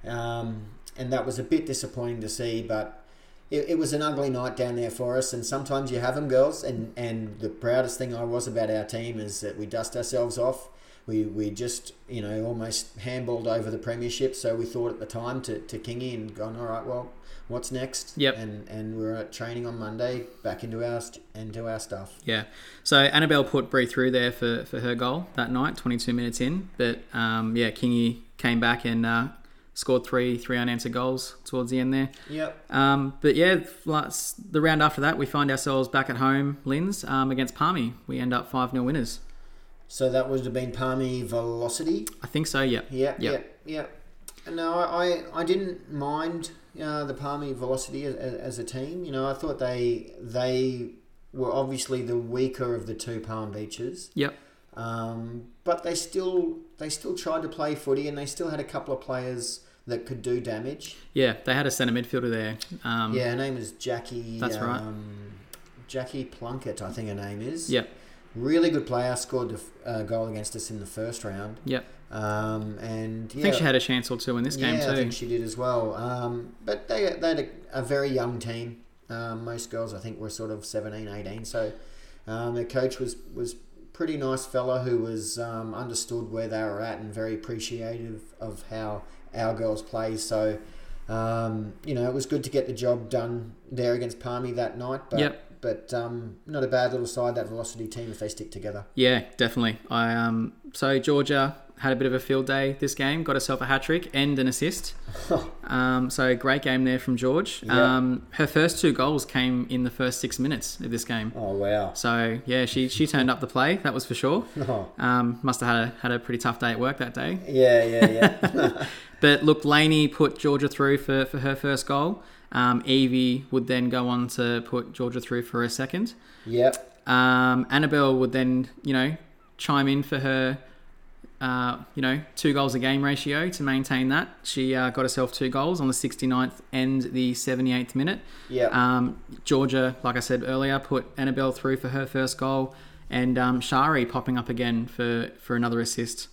um, and that was a bit disappointing to see. But it, it was an ugly night down there for us, and sometimes you have them, girls. And and the proudest thing I was about our team is that we dust ourselves off. We, we just you know almost handballed over the premiership, so we thought at the time to, to Kingy and gone all right. Well, what's next? Yep. And and we're at training on Monday, back into our st- into our stuff. Yeah. So Annabelle put Bree through there for, for her goal that night, 22 minutes in. But um, yeah, Kingy came back and uh, scored three three unanswered goals towards the end there. Yep. Um, but yeah, the round after that, we find ourselves back at home, Linz, um, against Palmy. We end up 5 0 winners. So that would have been Palmy Velocity. I think so, yeah. Yeah. Yeah. Yep. Yep. No, I, I didn't mind uh, the Palmy Velocity as, as a team. You know, I thought they they were obviously the weaker of the two Palm Beaches. Yep. Um, but they still they still tried to play footy, and they still had a couple of players that could do damage. Yeah, they had a centre midfielder there. Um, Yeah, her name is Jackie. That's right. um, Jackie Plunkett, I think her name is. Yep. Really good player. Scored the uh, goal against us in the first round. Yep. Um, and I think she had a chance or two in this game yeah, too. I think she did as well. Um, but they, they had a, a very young team. Um, most girls, I think, were sort of 17, 18. So um, their coach was, was pretty nice fella who was um, understood where they were at and very appreciative of how our girls play. So, um, you know, it was good to get the job done there against Palmy that night. But, Yep. But um, not a bad little side, that Velocity team, if they stick together. Yeah, definitely. I um so Georgia had a bit of a field day this game, got herself a hat trick and an assist. um, so great game there from George. Yeah. Um, her first two goals came in the first six minutes of this game. Oh, wow. So yeah, she she turned up the play. That was for sure. Oh, Um, must have had a had a pretty tough day at work that day. yeah, yeah, yeah. But look, Laney put Georgia through for, for her first goal. Um, Evie would then go on to put Georgia through for a second. yep. Um, Annabelle would then, you know, chime in for her, uh, you know, two goals a game ratio to maintain that. She uh, got herself two goals on the 69th and the 78th minute. Yep. Um, Georgia, like I said earlier, put Annabelle through for her first goal, and um, Shari popping up again for, for another assist.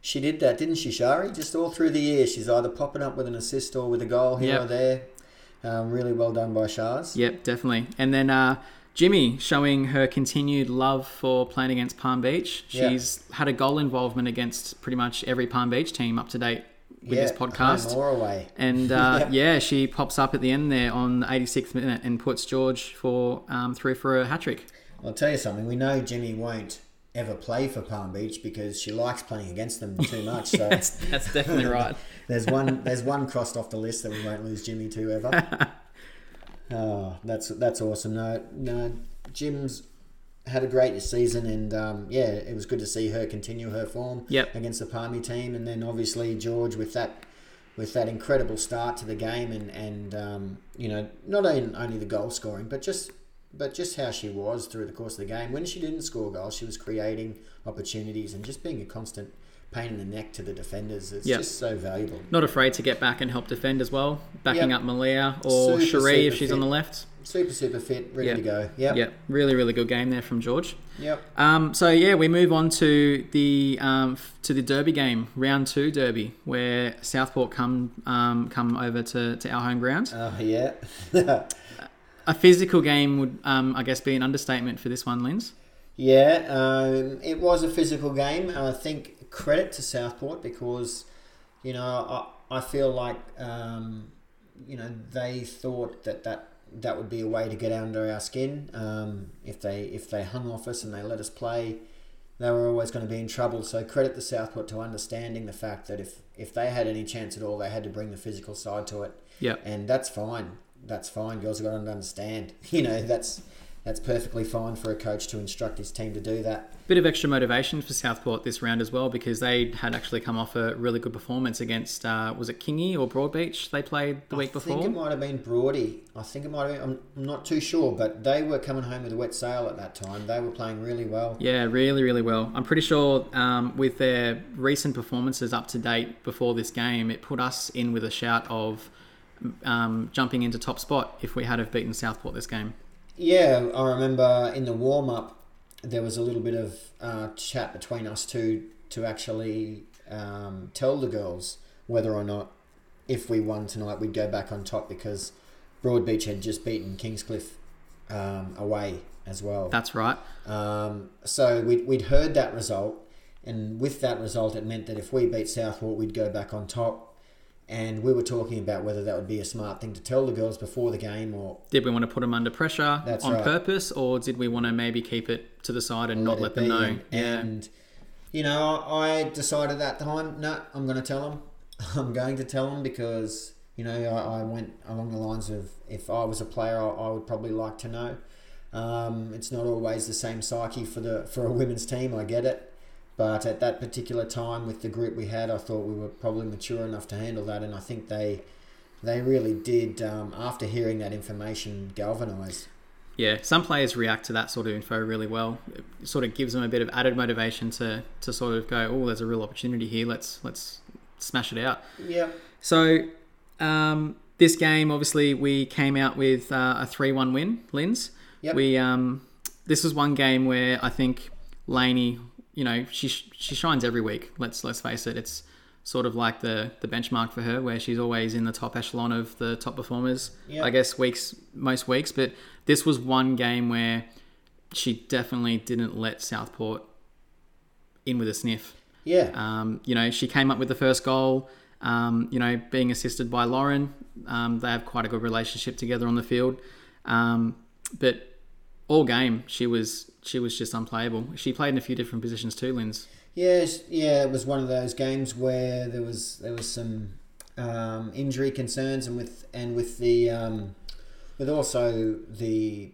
She did that, didn't she, Shari? Just all through the year, she's either popping up with an assist or with a goal here Yep. or there. Um, really well done by Shars. Yep, definitely. And then uh, Jimmy showing her continued love for playing against Palm Beach. Yeah. She's had a goal involvement against pretty much every Palm Beach team up to date with yeah, this podcast. Away. And uh, Yeah. yeah, she pops up at the end there on the 86th minute and puts George for um, through for a hat trick. I'll tell you something. We know Jimmy won't ever play for Palm Beach because she likes playing against them too much. So that's, that's definitely right. there's one there's one crossed off the list that we won't lose Jimmy to ever. oh, that's that's awesome. No, no, Jim's had a great season, and um, yeah, it was good to see her continue her form Yep. against the Palmy team, and then obviously George with that with that incredible start to the game, and and um, you know not only, only the goal scoring, but just but just how she was through the course of the game. When she didn't score goals, she was creating opportunities and just being a constant pain in the neck to the defenders. It's Yep. just so valuable. Not afraid to get back and help defend as well, backing Yep. up Malia or Super, Cherie if she's on the left. Super super fit, ready Yep. to go. Yep. Yep, really, really good game there from George. Yep. Um, so yeah, we move on to the um, to the Derby game, round two Derby, where Southport come um, come over to, to our home ground. Oh yeah. A physical game would, um, I guess, be an understatement for this one, Linz. Yeah, um, it was a physical game. I think credit to Southport because, you know, I, I feel like, um, you know, they thought that, that that would be a way to get under our skin. Um, if they if they hung off us and they let us play, they were always going to be in trouble. So credit to Southport to understanding the fact that if if they had any chance at all, they had to bring the physical side to it Yeah, and that's fine. That's fine. Girls have got to understand. You know, that's that's perfectly fine for a coach to instruct his team to do that. Bit of extra motivation for Southport this round as well because they had actually come off a really good performance against uh, was it Kingy or Broadbeach they played the week before. I think it might have been Broady. I think it might have been. I'm, I'm not too sure, but they were coming home with a wet sail at that time. They were playing really well. Yeah, really, really well. I'm pretty sure um, with their recent performances up to date before this game, it put us in with a shout of um, jumping into top spot if we had have beaten Southport this game. Yeah, I remember in the warm up there was a little bit of uh, chat between us two to actually um, tell the girls whether or not if we won tonight we'd go back on top because Broadbeach had just beaten Kingscliff um, away as well. That's right. Um, so we'd, we'd heard that result, and with that result, it meant that if we beat Southport, we'd go back on top. And we were talking about whether that would be a smart thing to tell the girls before the game or Did we want to put them under pressure on right. purpose, or did we want to maybe keep it to the side and not let them know? And, yeah. and, you know, I decided that time, no, I'm going to tell them. I'm going to tell them because you know I, I went along the lines of if I was a player, I, I would probably like to know. Um, it's not always the same psyche for the for a women's team. I get it, but at that particular time with the group we had, I thought we were probably mature enough to handle that, and I think they they really did. Um, after hearing that information, galvanise. Yeah, some players react to that sort of info really well. It sort of gives them a bit of added motivation to, to sort of go, oh, there's a real opportunity here. Let's let's smash it out. Yeah. So um, this game, obviously, we came out with uh, a three-one win. Linz. Yep. We um, this was one game where I think Laney, you know, she she shines every week. Let's let's face it. It's sort of like the the benchmark for her, where she's always in the top echelon of the top performers. Yep. I guess weeks most weeks, but this was one game where she definitely didn't let Southport in with a sniff. Yeah. Um, you know, she came up with the first goal. Um, you know, being assisted by Lauren. Um, they have quite a good relationship together on the field. Um, but all game, she was she was just unplayable. She played in a few different positions too, Linz. Yes, yeah, it was one of those games where there was there was some um, injury concerns, and with and with the um, with also the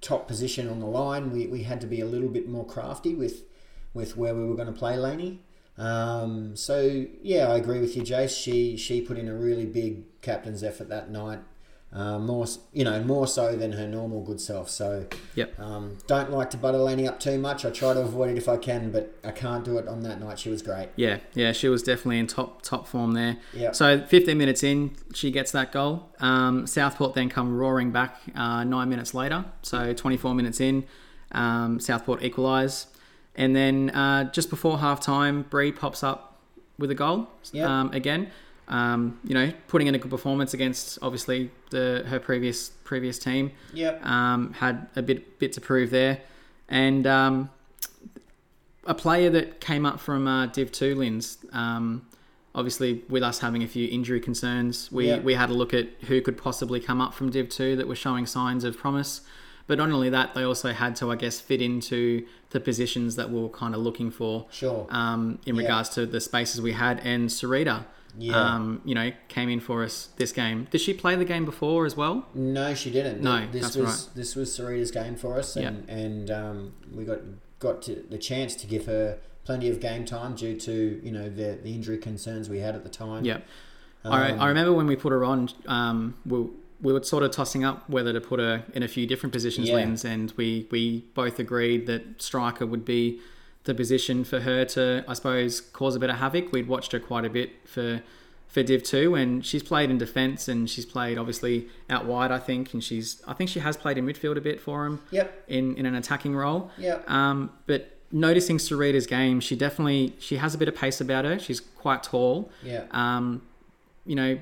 top position on the line, we, we had to be a little bit more crafty with with where we were going to play Laney. Um, so yeah, I agree with you, Jace. She she put in a really big captain's effort that night. Uh, more, you know, more so than her normal good self. So, Yep. um, don't like to butter Laney up too much. I try to avoid it if I can, but I can't do it on that night. She was great. Yeah, yeah, she was definitely in top top form there. Yeah. So 15 minutes in, she gets that goal. Um, Southport then come roaring back uh, nine minutes later. So 24 minutes in, um, Southport equalise, and then uh, just before half time, Bree pops up with a goal Yep. um, again. Um, you know, putting in a good performance against obviously the her previous previous team. Yep. Um, had a bit bit to prove there, and um, a player that came up from uh, Div Two, Linz. Um, obviously, with us having a few injury concerns, we Yeah. we had a look at who could possibly come up from Div Two that were showing signs of promise. But not only that, they also had to, I guess, fit into the positions that we were kind of looking for Sure. um, in Yeah. regards to the spaces we had. And Sarita, Yeah. um, you know, came in for us this game. Did she play the game before as well? No, she didn't. No, this that's was right. this was Sarita's game for us, and and um, we got got to the chance to give her plenty of game time due to you know the the injury concerns we had at the time. Yeah. I, Um, I remember when we put her on, um, we, we were sort of tossing up whether to put her in a few different positions, Yeah. Linz, and we, we both agreed that striker would be the position for her to, I suppose, cause a bit of havoc. We'd watched her quite a bit for for Div Two, and she's played in defence and she's played obviously out wide, I think, and she's I think she has played in midfield a bit for him Yep. in in an attacking role. Yep. Um, but noticing Sarita's game, she definitely she has a bit of pace about her. She's quite tall. Yeah. Um, you know,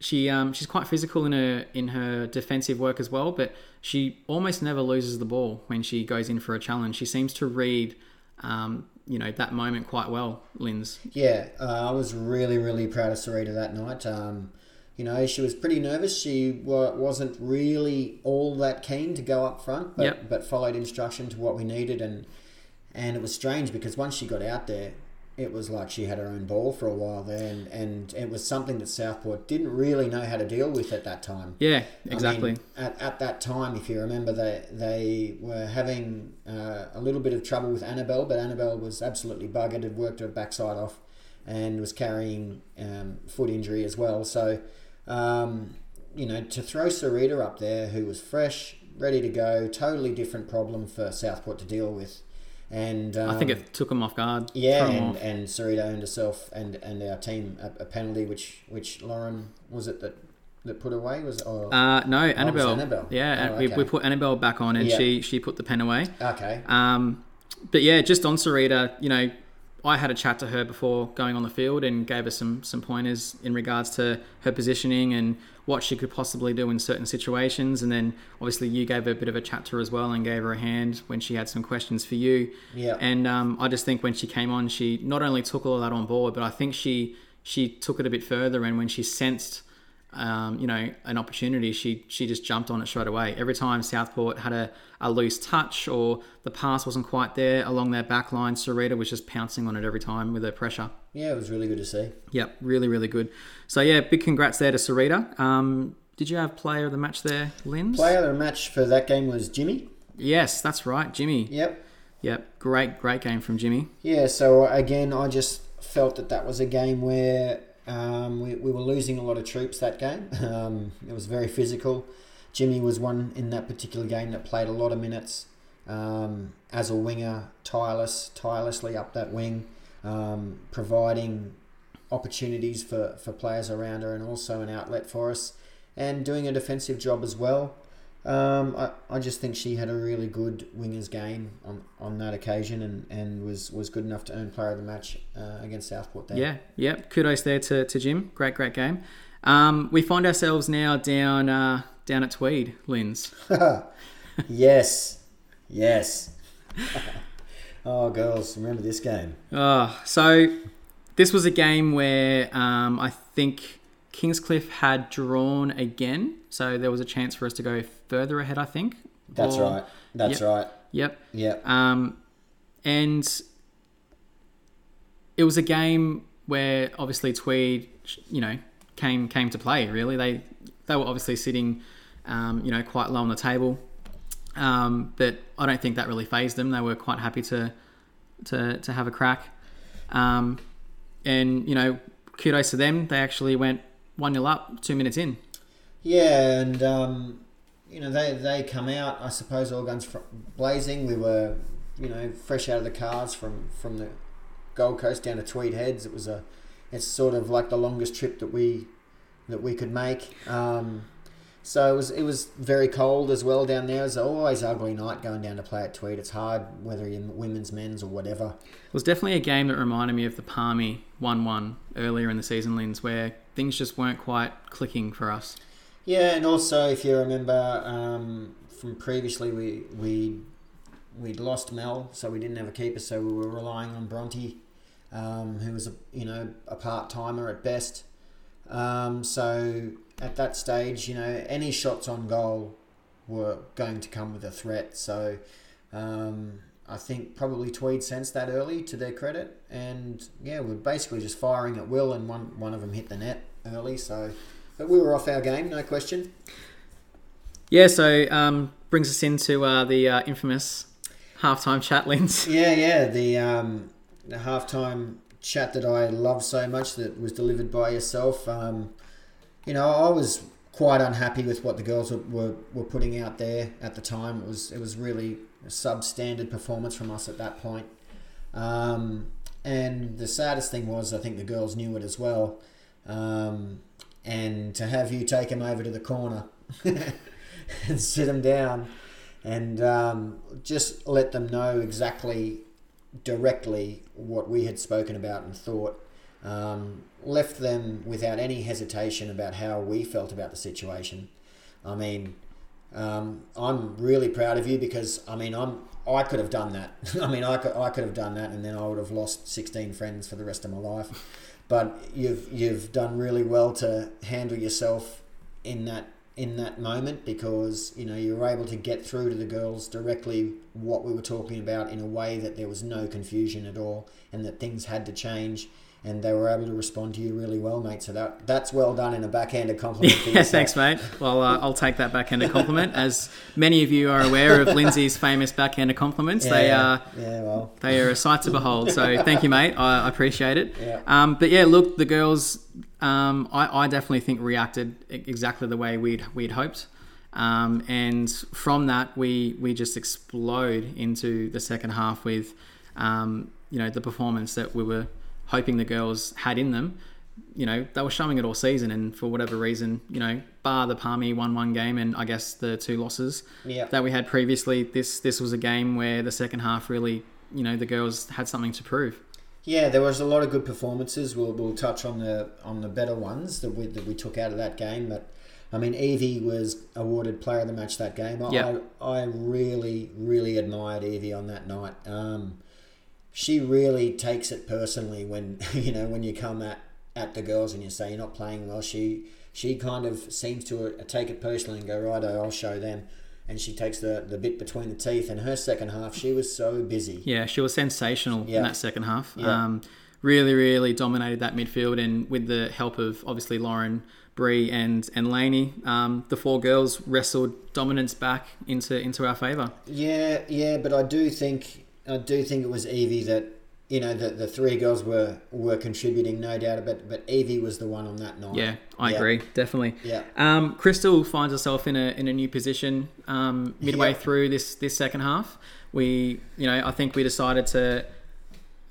she um, she's quite physical in her in her defensive work as well, but she almost never loses the ball when she goes in for a challenge. She seems to read, um, you know, that moment quite well, Linz. Yeah, uh, I was really, really proud of Sarita that night. Um, you know, she was pretty nervous. She wa- wasn't really all that keen to go up front, but, Yep. but followed instruction to what we needed. And, and it was strange because once she got out there, it was like she had her own ball for a while there. And, and it was something that Southport didn't really know how to deal with at that time. Yeah, I exactly. mean, at, at that time, if you remember, they they were having uh, a little bit of trouble with Annabelle, but Annabelle was absolutely buggered, had worked her backside off, and was carrying um, foot injury as well. So, um, you know, to throw Sarita up there, who was fresh, ready to go, totally different problem for Southport to deal with. And um, I think it took them off guard. yeah, and, off. and Sarita earned herself and, and our team a, a penalty, which which Lauren was it that, that put away was or Uh, no, Annabelle. Annabelle. Yeah, Oh, we, we put Annabelle back on, and Yeah. she she put the pen away. okay Um, but yeah, just on Sarita, you know, I had a chat to her before going on the field and gave her some some pointers in regards to her positioning and what she could possibly do in certain situations. And then obviously you gave her a bit of a chat to her as well and gave her a hand when she had some questions for you. Yeah. And um, I just think when she came on, she not only took all of that on board, but I think she she took it a bit further. And when she sensed um, you know, an opportunity, she she just jumped on it straight away. Every time Southport had a, a loose touch or the pass wasn't quite there along their back line, Sarita was just pouncing on it every time with her pressure. Yeah, it was really good to see. Yep, really, really good. So yeah, big congrats there to Sarita. Um, did you have player of the match there, Linz? Player of the match for that game was Jimmy. Yes, that's right, Jimmy. Yep. Yep, great, great game from Jimmy. Yeah, so again, I just felt that that was a game where um, we, we were losing a lot of troops that game. Um, it was very physical. Jimmy was one in that particular game that played a lot of minutes um, as a winger, tireless, tirelessly up that wing, um, providing opportunities for, for players around her and also an outlet for us, and doing a defensive job as well. Um, I, I just think she had a really good wingers game on, on that occasion and, and was, was good enough to earn player of the match uh, against Southport there. Yeah, yeah. Kudos there to, to Jim. Great, great game. Um, we find ourselves now down uh, down at Tweed, Linz. yes, yes. oh, girls, remember this game? Oh, so this was a game where um, I think Kingscliff had drawn again, so there was a chance for us to go further ahead. I think. That's Or- right. That's Yep. right. Yep. Yep. Um, and it was a game where obviously Tweed, you know, came came to play. Really, they they were obviously sitting, um, you know, quite low on the table. Um, but I don't think that really phased them. They were quite happy to to to have a crack. Um, and you know, kudos to them. They actually went one 0 up two minutes in. Yeah, and um, you know they they come out. I suppose all guns fr- blazing. We were, you know, fresh out of the cars from from the Gold Coast down to Tweed Heads. It was a, it's sort of like the longest trip that we that we could make. Um, so it was it was very cold as well down there. It was always ugly night going down to play at Tweed. It's hard whether you're women's, men's, or whatever. It was definitely a game that reminded me of the Palmy 1 1 earlier in the season, Linz, where things just weren't quite clicking for us. Yeah, and also if you remember um, from previously, we we we'd lost Mel, so we didn't have a keeper, so we were relying on Bronte, um, who was a you know a part timer at best. Um, so at that stage, you know, any shots on goal were going to come with a threat. So um, I think probably Tweed sensed that early, to their credit, and yeah, we're basically just firing at will, and one one of them hit the net early. So, but we were off our game, no question. Yeah, so um, brings us into uh, the uh, infamous halftime chat, Linz. Yeah, yeah, the um, the halftime chat that I love so much that was delivered by yourself. Um, you know, I was quite unhappy with what the girls were, were, were putting out there at the time. It was it was really a substandard performance from us at that point. Um, and the saddest thing was, I think the girls knew it as well. Um, and to have you take them over to the corner and sit them down and um, just let them know exactly directly what we had spoken about and thought. Um, left them without any hesitation about how we felt about the situation. I mean, um, I'm really proud of you because I mean I'm I could have done that. I mean I could I could have done that and then I would have lost 16 friends for the rest of my life. But you've you've done really well to handle yourself in that in that moment because you know you were able to get through to the girls directly what we were talking about in a way that there was no confusion at all and that things had to change and they were able to respond to you really well mate so that that's well done in a backhanded compliment Yeah, thanks, mate. Well, uh, I'll take that backhanded compliment. As many of you are aware of Lindsay's famous backhanded compliments, they are yeah well they are a sight to behold. So thank you, mate. I, appreciate it. Yeah. Um, but yeah, look, the girls, um, I, I definitely think reacted exactly the way we'd we'd hoped. Um, and from that, we we just explode into the second half with, um, you know, the performance that we were hoping the girls had in them. You know, they were showing it all season, and for whatever reason, you know, bar the Palmy one-one game, and I guess the two losses yeah that we had previously, this this was a game where the second half really, you know, the girls had something to prove. Yeah, there was a lot of good performances. We'll, we'll touch on the on the better ones that we, that we took out of that game. But I mean, Evie was awarded Player of the Match that game. I, Yep. I, I really really admired Evie on that night. Um, she really takes it personally when you know when you come at, at the girls and you say you're not playing well. She she kind of seems to uh, take it personally and go right. I'll show them. And she takes the, the bit between the teeth. And her second half, she was so busy. Yeah, she was sensational Yeah. in that second half. Yeah. Um, really, really dominated that midfield, and with the help of obviously Lauren, Bree, and and Laney, um, the four girls wrestled dominance back into into our favour. Yeah, yeah, but I do think I do think it was Evie that you know the the three girls were were contributing, no doubt. But but Evie was the one on that night. Yeah, I Yeah. agree, definitely. Yeah. Um, Crystal finds herself in a in a new position um, midway Yeah. through this this second half. We, you know, I think we decided to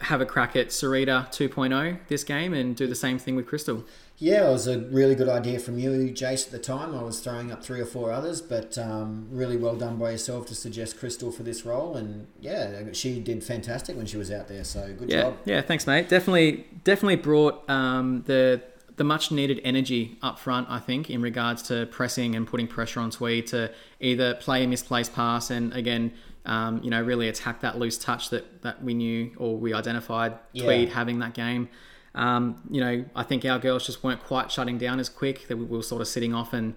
have a crack at Sarita 2.0 this game and do the same thing with Crystal. Yeah, it was a really good idea from you, Jace, at the time. I was throwing up three or four others, but um, really well done by yourself to suggest Crystal for this role. And yeah, she did fantastic when she was out there, so good Yeah, job. yeah. Thanks, mate. Definitely, definitely brought um, the the much needed energy up front. I think in regards to pressing and putting pressure on Tweed to either play a misplaced pass and again, um, you know, really attack that loose touch that that we knew or we identified Yeah. Tweed having that game. Um, you know, I think our girls just weren't quite shutting down as quick. That we were sort of sitting off and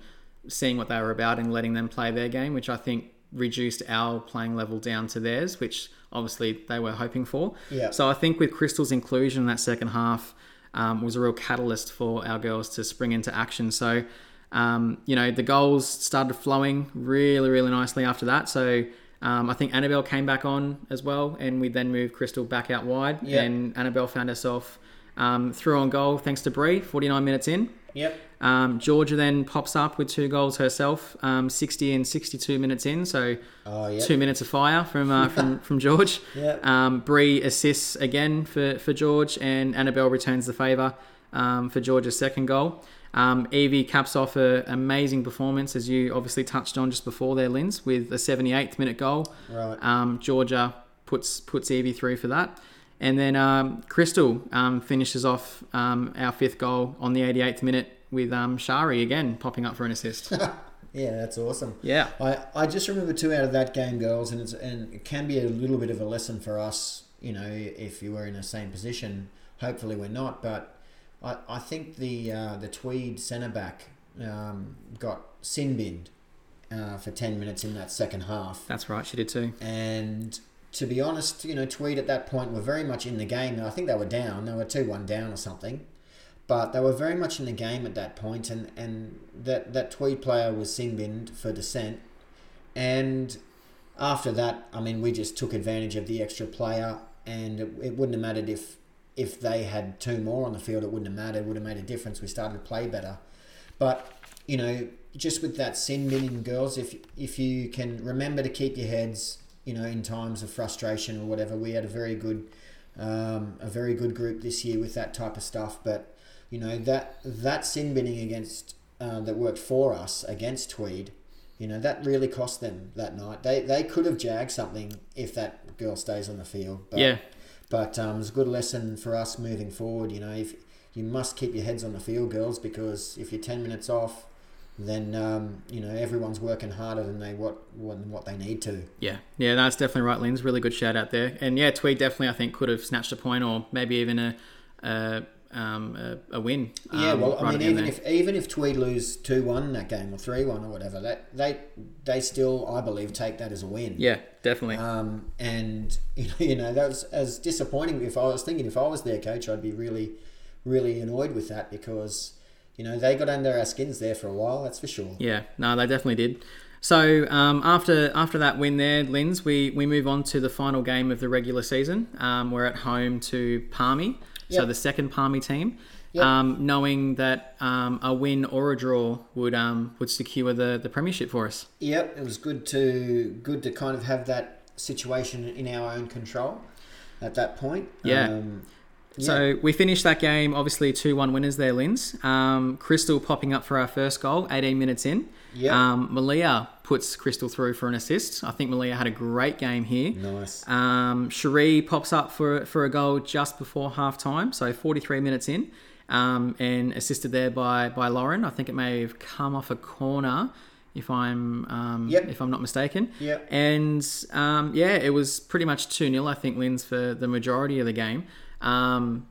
seeing what they were about and letting them play their game, which I think reduced our playing level down to theirs, which obviously they were hoping for. Yeah. So I think with Crystal's inclusion in that second half um, was a real catalyst for our girls to spring into action. So, um, you know, the goals started flowing really, really nicely after that. So um, I think Annabelle came back on as well, and we then moved Crystal back out wide, Yeah. and Annabelle found herself um, through on goal thanks to Bree, 49 minutes in. Yep. Um, Georgia then pops up with two goals herself, um, 60 and 62 minutes in. So Oh, yeah. two minutes of fire from uh, from from George. Yeah. Um, Bree assists again for, for George, and Annabelle returns the favour um, for George's second goal. Um, Evie caps off an amazing performance, as you obviously touched on just before there, Linz, with a 78th minute goal. Right. Um, Georgia puts puts Evie through for that. And then um, Crystal um, finishes off um, our fifth goal on the 88th minute with um, Shari again popping up for an assist. Yeah, that's awesome. yeah. I, I just remember two out of that game, girls, and it's and it can be a little bit of a lesson for us. You know, if you were in the same position, hopefully we're not. But I, I think the uh, the Tweed centre back um, got sin binned uh, for ten minutes in that second half, That's right, she did too. and to be honest, you know, Tweed at that point were very much in the game. I think they were down; they were two one down or something. But they were very much in the game at that point, and, and that, that Tweed player was sin binned for dissent. And after that, I mean, we just took advantage of the extra player, and it, it wouldn't have mattered if if they had two more on the field. It wouldn't have mattered. It would have made a difference. We started to play better, but you know, just with that sin binning, girls, if if you can remember to keep your heads, you know, in times of frustration or whatever, we had a very good um, a very good group this year with that type of stuff. But you know that that sin binning against uh, that worked for us against Tweed, you know that really cost them that night. They they could have jagged something if that girl stays on the field. But, Yeah. But um, it's a good lesson for us moving forward. You know, if you must keep your heads on the field, girls, because if you're ten minutes off, then um, you know everyone's working harder than they what what, they need to. Yeah, yeah, that's definitely right, Linz really good shout out there. And yeah, Tweed definitely, I think, could have snatched a point or maybe even a a, um, a, a win. Yeah, um, well, right I mean, at the end even there. if even if Tweed lose two one in that game or three one or whatever, that they they still, I believe, take that as a win. yeah, definitely. Um, and you know, you know, that was as disappointing. If I was thinking, if I was their coach, I'd be really, really annoyed with that because you know they got under our skins there for a while. That's for sure. Yeah, no, they definitely did. So um, after after that win there, Linz, we, we move on to the final game of the regular season. Um, we're at home to Palmy, so the second Palmy team. Yep. Um, knowing that um, a win or a draw would um, would secure the, the premiership for us. Yep, it was good to good to kind of have that situation in our own control at that point. Yeah. Um, So we finished that game, obviously 2 1 winners there, Linz. Um, Crystal popping up for our first goal, 18 minutes in. Yeah. Um, Malia puts Crystal through for an assist. I think Malia had a great game here. Nice. Um, Cherie pops up for, for a goal just before half time, so 43 minutes in, um, and assisted there by, by Lauren. I think it may have come off a corner. If I'm um, Yep. if I'm not mistaken, Yep. and um, yeah, it was pretty much 2 0, I think, Linz, for the majority of the game. Um,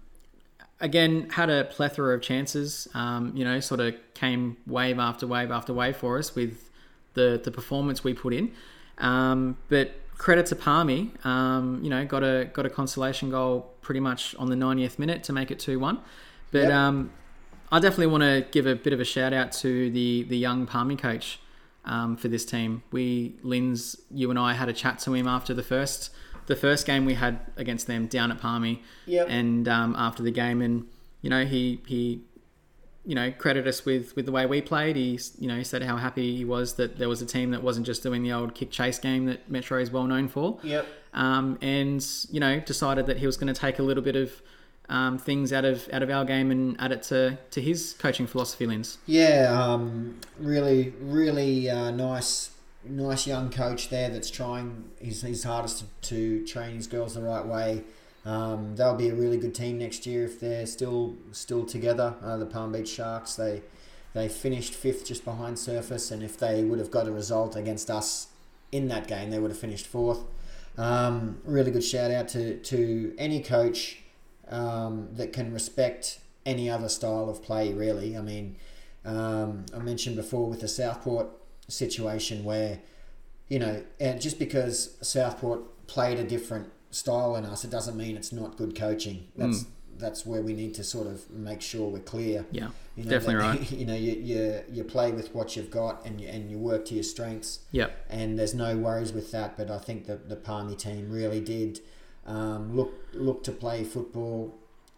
again, had a plethora of chances, um, you know, sort of came wave after wave after wave for us with the, the performance we put in. Um, but credit to Palmy, um, you know, got a got a consolation goal pretty much on the 90th minute to make it 2 1. But Yep. um, I definitely want to give a bit of a shout out to the, the young Palmy coach um, for this team. We, Linz, you and I had a chat to him after the first the first game we had against them down at Palmy, Yep. and um, after the game, and you know he he you know credited us with with the way we played. He you know said how happy he was that there was a team that wasn't just doing the old kick chase game that Metro is well known for Yep. um, and you know decided that he was going to take a little bit of um, things out of out of our game and add it to to his coaching philosophy Linz. Yeah, um, really, really uh, nice, nice young coach there that's trying his, his hardest to, to train his girls the right way. Um, they'll be a really good team next year if they're still still together. Uh, the Palm Beach Sharks they they finished fifth just behind Surfers, and if they would have got a result against us in that game, they would have finished fourth. Um, really good shout out to to any coach um, that can respect any other style of play. Really, I mean, um, I mentioned before with the Southport situation where you know, and just because Southport played a different style than us, it doesn't mean it's not good coaching. That's that's where we need to sort of make sure we're clear. Yeah, You know, definitely that- right. You know, you, you you play with what you've got and you, and you work to your strengths Yeah, and there's no worries with that. But I think the the Palmy team really did um, look look to play football,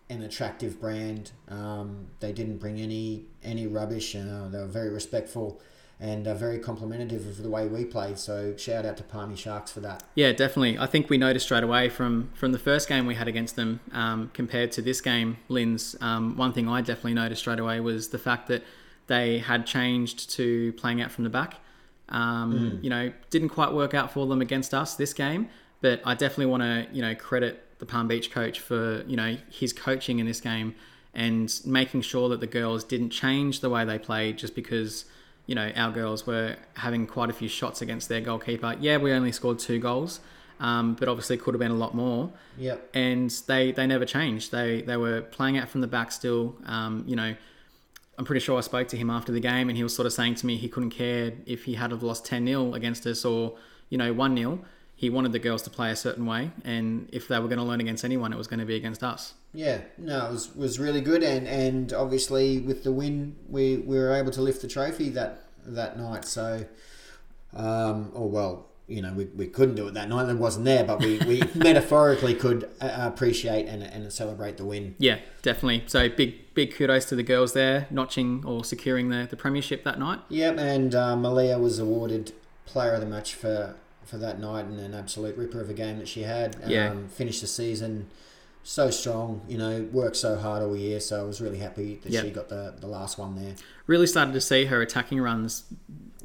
an attractive brand. Um, they didn't bring any any rubbish. Uh, they were very respectful and uh, very complimentary of the way we played. So shout out to Palmy Sharks for that. Yeah, definitely. I think we noticed straight away from from the first game we had against them um, compared to this game, Linz. Um, one thing I definitely noticed straight away was the fact that they had changed to playing out from the back. Um, You know, didn't quite work out for them against us this game, but I definitely want to you know credit the Palm Beach coach for you know his coaching in this game and making sure that the girls didn't change the way they played just because you know our girls were having quite a few shots against their goalkeeper. Yeah, we only scored two goals, um, but obviously could have been a lot more. Yep. And they they never changed. They they were playing out from the back still. Um, you know, I'm pretty sure I spoke to him after the game, and he was sort of saying to me he couldn't care if he had have lost 10 0 against us or you know one 0 He wanted the girls to play a certain way, and if they were going to learn against anyone, it was going to be against us. Yeah, no, it was was really good, and and obviously with the win, we, we were able to lift the trophy that that night. So, um, or well, you know, we, we couldn't do it that night; it wasn't there, but we, we metaphorically could uh, appreciate and, and celebrate the win. Yeah, definitely. So big big kudos to the girls there, notching or securing the, the premiership that night. Yep, and uh, Malia was awarded Player of the Match for for that night, and an absolute ripper of a game that she had. Um, Yeah. finished the season so strong, you know, worked so hard all year. So I was really happy that Yep. she got the, the last one there. Really started to see her attacking runs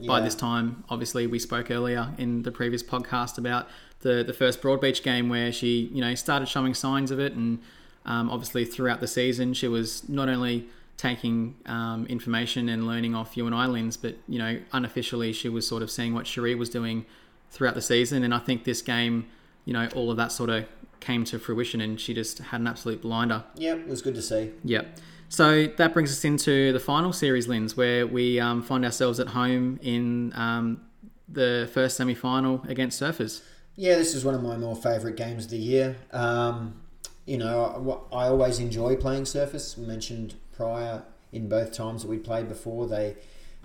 by this time. Obviously, we spoke earlier in the previous podcast about the the first Broadbeach game where she you know started showing signs of it, and um, obviously throughout the season she was not only taking um, information and learning off you and I, but you know unofficially she was sort of seeing what Cherie was doing throughout the season, and I think this game, you know, all of that sort of came to fruition, and she just had an absolute blinder. Yep, it was good to see. Yep. So that brings us into the final series, Linz, where we um, find ourselves at home in um, the first semi final against Surfers. Yeah, this is one of my more favourite games of the year. Um, you know, I, I always enjoy playing Surfers. Mentioned prior in both times that we played before, they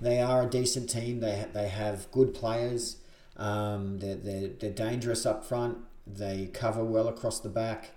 they are a decent team. They they have good players. Um, they're, they're they're dangerous up front. They cover well across the back.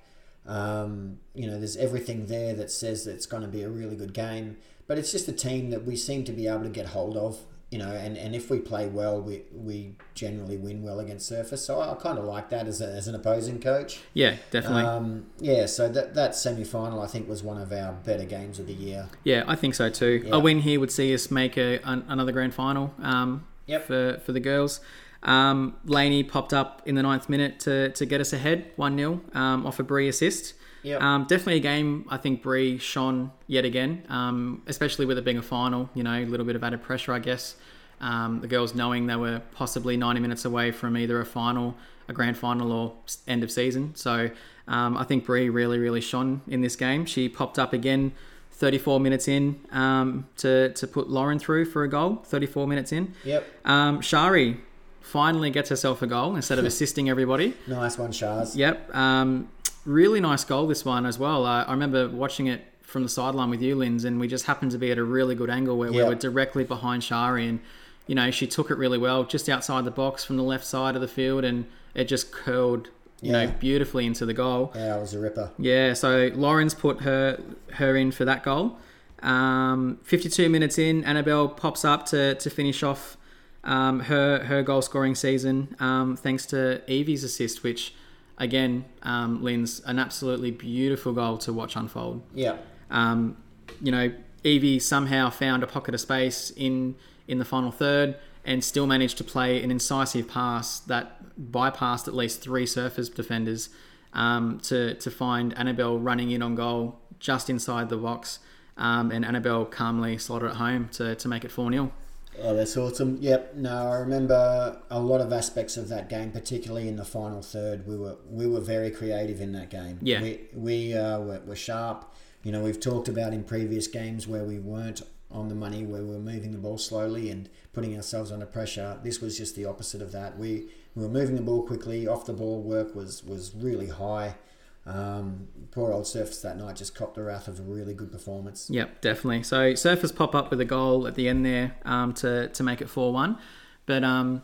Um, you know, there's everything there that says that it's going to be a really good game. But it's just a team that we seem to be able to get hold of you know, and, and if we play well, we we generally win well against Surfers. So I, I kind of like that as, a, as an opposing coach. Yeah, definitely. Um, yeah, so that that semi final I think was one of our better games of the year. yeah, I think so too. Yeah. A win here would see us make a, an, another grand final um, Yep. for, for the girls. Um, Laney popped up in the ninth minute to, to get us ahead, 1 0, um, off a Bree assist. Yep. Um, definitely a game I think Bree shone yet again, um, especially with it being a final. You know, a little bit of added pressure, I guess. Um, the girls knowing they were possibly 90 minutes away from either a final, a grand final, or end of season. So um, I think Bree really, really shone in this game. She popped up again 34 minutes in um, to, to put Lauren through for a goal, 34 minutes in. Yep, Um, Shari finally gets herself a goal instead of assisting everybody. nice one, Shaz. Yep. Um, really nice goal, this one as well. Uh, I remember watching it from the sideline with you, Linz, and we just happened to be at a really good angle where we were directly behind Shari. And, you know, she took it really well just outside the box from the left side of the field, and it just curled, you Yeah. know, beautifully into the goal. Yeah, it was a ripper. Yeah, so Lauren's put her her in for that goal. Um, 52 minutes in, Annabelle pops up to, to finish off um, her her goal scoring season um, thanks to Evie's assist, which again, um, Linz an absolutely beautiful goal to watch unfold. Yeah, Um, you know, Evie somehow found a pocket of space in in the final third and still managed to play an incisive pass that bypassed at least three surfers defenders um, to to find Annabelle running in on goal just inside the box, um, and Annabelle calmly slotted it home to, to make it four 0 Oh, that's awesome. Yep. No, I remember a lot of aspects of that game, particularly in the final third. We were we were very creative in that game. Yeah. We we uh, were, were sharp. You know, we've talked about in previous games where we weren't on the money, where we were moving the ball slowly and putting ourselves under pressure. This was just the opposite of that. We we were moving the ball quickly. Off the ball work was was really high. Um, poor old Surfers that night just copped the wrath of a really good performance. Yep, definitely. So Surfers pop up with a goal at the end there um, to to make it four one, but um,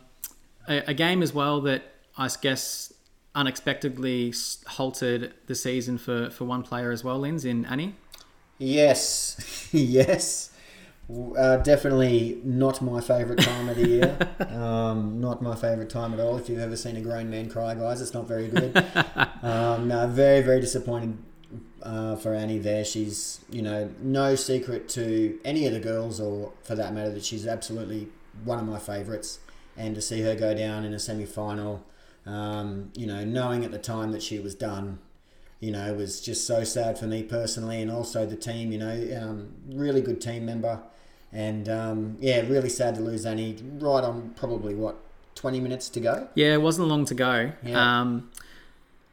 a, a game as well that I guess unexpectedly halted the season for, for one player as well, Linz in Annie. Yes, yes. Uh, definitely not my favourite time of the year. um, not my favourite time at all. If you've ever seen a grown man cry, guys, it's not very good. um, no, very, very disappointed uh, for Annie there. She's, you know, no secret to any of the girls, or for that matter, that she's absolutely one of my favourites. And to see her go down in a semi final, um, you know, knowing at the time that she was done, you know, was just so sad for me personally and also the team, you know, um, really good team member. And um, yeah, really sad to lose Annie right on probably what, 20 minutes to go? Yeah, it wasn't long to go. Yeah. Um,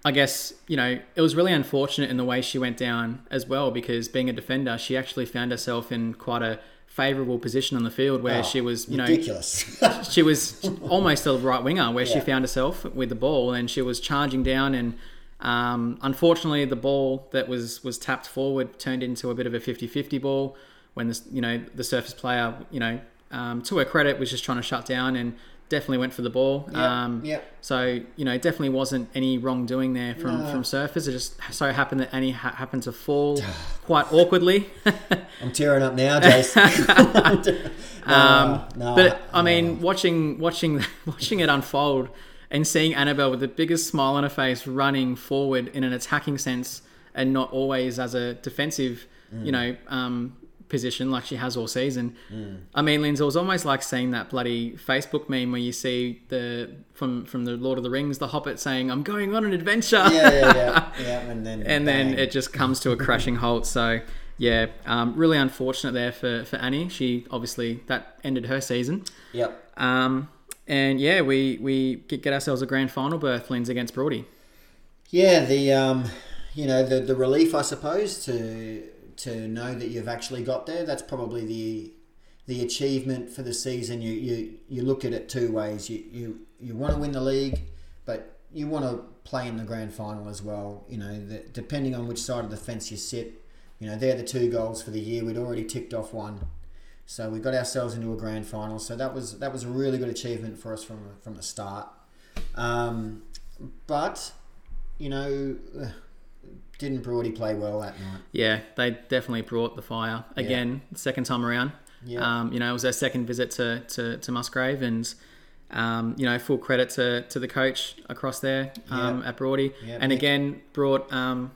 I guess, you know, it was really unfortunate in the way she went down as well because being a defender, she actually found herself in quite a favourable position on the field where Oh, she was, you know, she was almost a right winger where she found herself with the ball and she was charging down and um, unfortunately the ball that was was tapped forward turned into a bit of a 50-50 ball when the you know the Surfers player you know um, to her credit was just trying to shut down and definitely went for the ball. Yeah, um, so you know it definitely wasn't any wrongdoing there from No. from surfers it just so happened that Annie ha- happened to fall quite awkwardly. I'm tearing up now, Jason. Um, no, but I mean, watching watching watching it unfold and seeing Annabelle with the biggest smile on her face running forward in an attacking sense and not always as a defensive, you know, um, position like she has all season. I mean, Lindsay, was almost like seeing that bloody Facebook meme where you see the from from the Lord of the Rings, the Hobbit saying, "I'm going on an adventure." yeah, yeah, yeah, yeah, and then and then it just comes to a crashing halt. So yeah, um, really unfortunate there for, for Annie. She obviously that ended her season. yep. Um, and yeah, we we get get ourselves a grand final berth, Lindsay against Broady. Yeah, the um, you know the the relief, I suppose, to to know that you've actually got there. That's probably the the achievement for the season. You you, you look at it two ways. You you you want to win the league, but you want to play in the grand final as well. You know, the, depending on which side of the fence you sit. You know, they're the two goals for the year. We'd already ticked off one. So we got ourselves into a grand final. So that was that was a really good achievement for us from from the start. Um, but you know, didn't Broady play well that night? Yeah, they definitely brought the fire again, second time around. Yeah. Um, you know, it was their second visit to to, to Musgrave, and um, you know, full credit to, to the coach across there um, Yeah. at Broady, Yeah, and Nick. again brought um,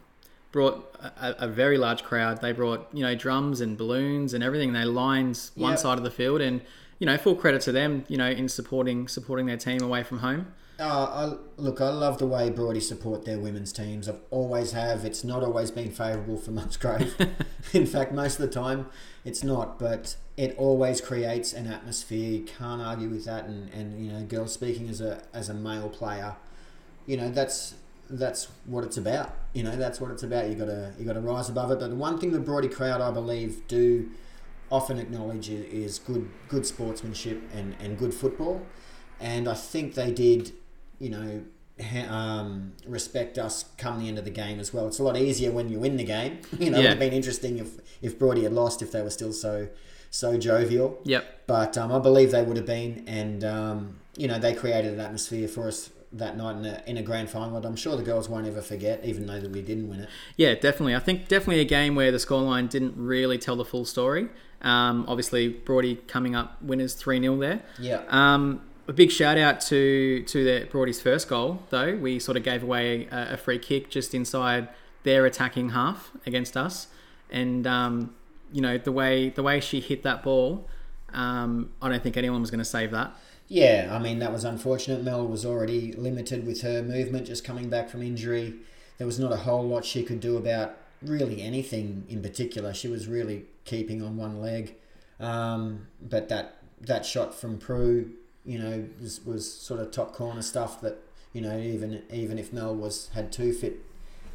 brought a, a very large crowd. They brought you know drums and balloons and everything. They lined one Yeah. side of the field, and you know, full credit to them. You know, in supporting supporting their team away from home. Uh, I, look, I love the way Broady support their women's teams. I've always have. It's not always been favourable for Musgrave. In fact, most of the time, it's not. But it always creates an atmosphere. You can't argue with that. And, and you know, girls speaking as a as a male player, you know that's that's what it's about. You know, that's what it's about. You got to you got to rise above it. But the one thing the Broady crowd, I believe, do often acknowledge is good good sportsmanship and, and good football. And I think they did, you know, um, respect us come the end of the game as well. It's a lot easier when you win the game. You know, it would have been interesting if if Broady had lost if they were still so so jovial. Yep. But um, I believe they would have been, and um, you know, they created an atmosphere for us that night in a, in a grand final that I'm sure the girls won't ever forget, even though that we didn't win it. Yeah, definitely. I think definitely a game where the scoreline didn't really tell the full story. Um, obviously, Broady coming up winners 3 0 there. Yeah. A big shout out to to the Broady's first goal, though. We sort of gave away a, a free kick just inside their attacking half against us. And, um, you know, the way the way she hit that ball, um, I don't think anyone was going to save that. Yeah, I mean that was unfortunate. Mel was already limited with her movement, just coming back from injury. There was not a whole lot she could do about really anything in particular. She was really keeping on one leg, um, but that that shot from Prue, you know, was, was sort of top corner stuff that you know even even if Mel was had two fit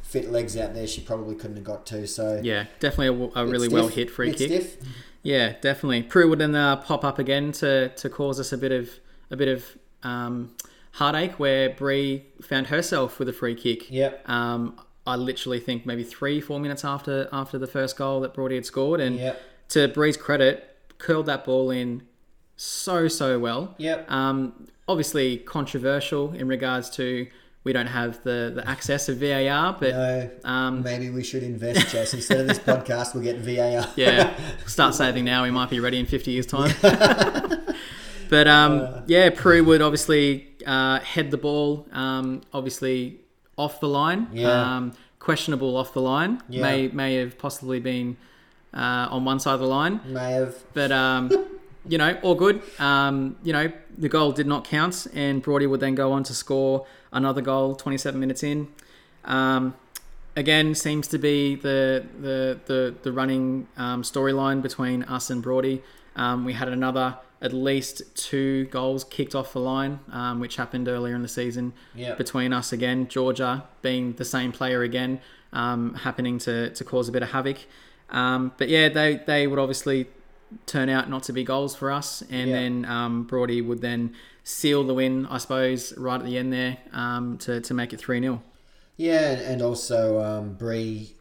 fit legs out there, she probably couldn't have got to. So Yeah, definitely a, a really stiff, well hit free kick. stiff. Yeah, definitely. Prue would then uh, pop up again to, to cause us a bit of a bit of um, heartache where Bree found herself with a free kick. Yep. Um, I literally think maybe three, four minutes after after the first goal that Broady had scored, and Yep. to Bree's credit, curled that ball in so so well. Yep. Um, obviously controversial in regards to we don't have the, the access of VAR, but No, um, maybe we should invest, Jess. Instead of this podcast, we'll get VAR. yeah, start saving now. We might be ready in 50 years' time. but um, yeah, Prue would obviously uh, head the ball, um, obviously off the line. Yeah. Um, questionable off the line. Yeah. May may have possibly been uh, on one side of the line, May have. but um, you know, all good. Um, you know, the goal did not count, and Broady would then go on to score another goal 27 minutes in. Um, again, seems to be the the the, the running um, storyline between us and Broady. Um, we had another at least two goals kicked off the line, um, which happened earlier in the season Yep. between us again. Georgia being the same player again, um, happening to, to cause a bit of havoc. Um, but yeah, they, they would obviously turn out not to be goals for us, and Yeah. then um, Broady would then seal the win, I suppose, right at the end there um, to, to make it 3 0. Yeah, and also um, Bree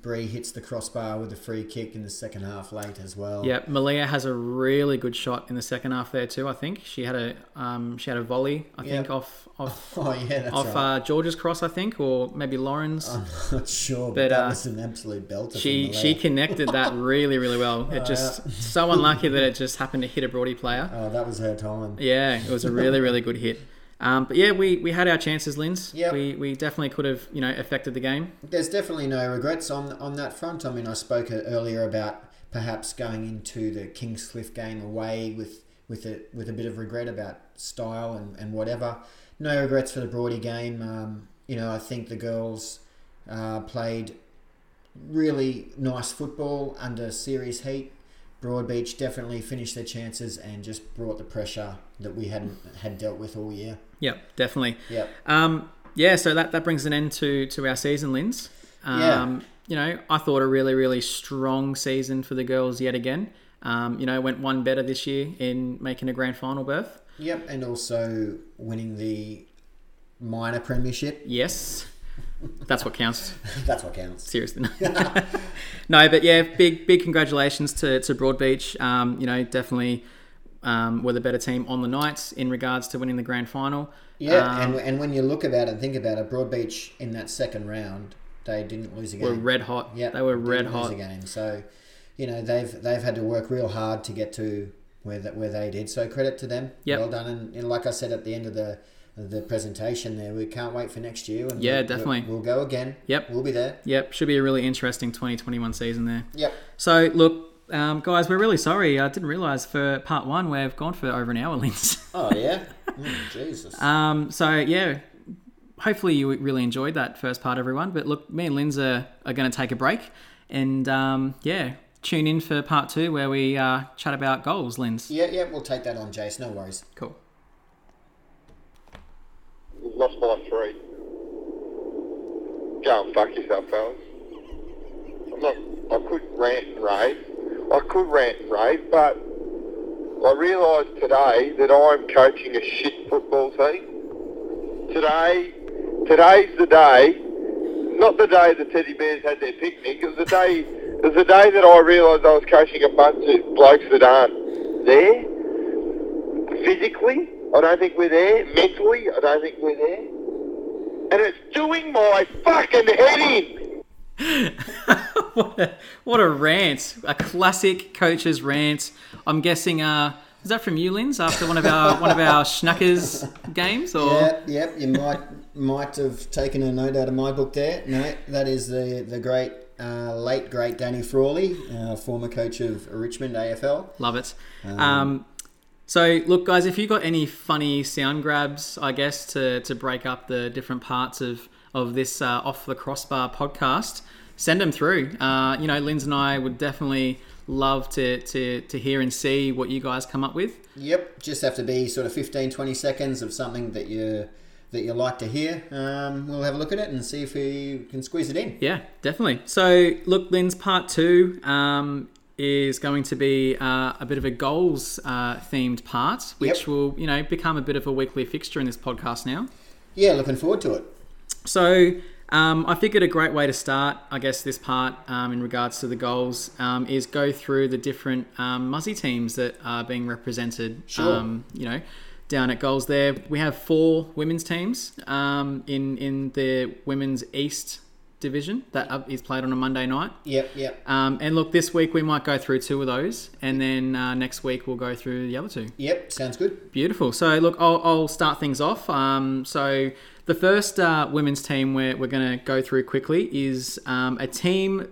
Bree hits the crossbar with a free kick in the second half late as well. Yeah, Malia has a really good shot in the second half there too. I think she had a um, she had a volley. I think Yep. off off Oh yeah, that's off right. uh, George's cross. I think or maybe Lauren's. I'm not sure, but, but, that uh, was an absolute belter. she she connected that really really well. It just so unlucky that it just happened to hit a Broady player. Oh, that was her time. Yeah, it was a really really good hit. Um, but yeah, we, we had our chances, Linz. Yep. We we definitely could have you know affected the game. There's definitely no regrets on on that front. I mean, I spoke uh, earlier about perhaps going into the Kingscliff game away with with a with a bit of regret about style and, and whatever. No regrets for the Broady game. Um, you know, I think the girls uh, played really nice football under serious heat. Broadbeach definitely finished their chances and just brought the pressure that we hadn't had dealt with all year. Yep, definitely. Yep. Um, yeah, so that, that brings an end to, to our season, Linz. Um, Yeah. You know, I thought a really, really strong season for the girls yet again. Um, you know, went one better this year in making a grand final berth. Yep, and also winning the minor premiership. Yes, that's what counts. That's what counts. Seriously. no, but yeah, big, big congratulations to, to Broadbeach. Um, you know, definitely um, were the better team on the night in regards to winning the grand final. Yeah, Um, and, and when you look about it and think about it, Broadbeach in that second round, they didn't lose a game. were red hot. Yeah, they were red didn't lose hot. a game. So, you know they've they've had to work real hard to get to where that where they did. So credit to them. Yep. Well done. And, and like I said at the end of the the presentation, there we can't wait for next year. And Yeah, we'll- definitely. We'll, go again. Yep. We'll be there. Yep, should be a really interesting 2021 season there. Yep. So, look, um, guys, we're really sorry. I didn't realise for part one we've gone for over an hour, Linz. Oh yeah. Mm, Jesus. um, so, yeah, hopefully you really enjoyed that first part, everyone. But look, me and Linz are, are going to take a break. And, um, yeah, tune in for part two where we uh, chat about goals, Linz. yeah, yeah. We'll take that on, Jace. No worries. Cool. Lost by three. Go and fuck yourself, fellas. I'm not. I could rant and rave. I could rant and rave, but I realised today that I'm coaching a shit football team. Today, today's the day. Not the day the teddy bears had their picnic. It was the day. It was the day that I realised I was coaching a bunch of blokes that aren't there physically, I don't think we're there. Mentally, I don't think we're there. And it's doing my fucking head in. what, a, what a rant. A classic coach's rant. I'm guessing, uh, was that from you, Linz, after one of our one of our Schnackers games? Or Yep, yep. You might might have taken a note out of my book there. No, that is the the great uh, late great Danny Frawley, uh, former coach of Richmond AFL. Love it. Um, so, look, guys, if you got any funny sound grabs, I guess, to, to break up the different parts of, of this uh, Off the Crossbar podcast, send them through. Uh, you know, Linz and I would definitely love to, to, to hear and see what you guys come up with. Yep, just have to be sort of 15, 20 seconds of something that you that you like to hear. Um, we'll have a look at it and see if we can squeeze it in. Yeah, definitely. So, look, Linz part two um, is going to be uh, a bit of a goals uh, themed part, which Yep. will, you know, become a bit of a weekly fixture in this podcast now. Yeah, looking forward to it. So, um, I figured a great way to start, I guess, this part um, in regards to the goals um, is go through the different um, Muzzy teams that are being represented. Sure. Um, you know, down at goals there, we have four women's teams um, in in the women's East division that up- is played on a Monday night. Yep, yep, Um, and look, this week we might go through two of those, and then uh, next week we'll go through the other two. yep. Sounds good. Beautiful. So, look, I'll, I'll start things off. Um, so, the first uh, women's team we're, we're going to go through quickly is um, a team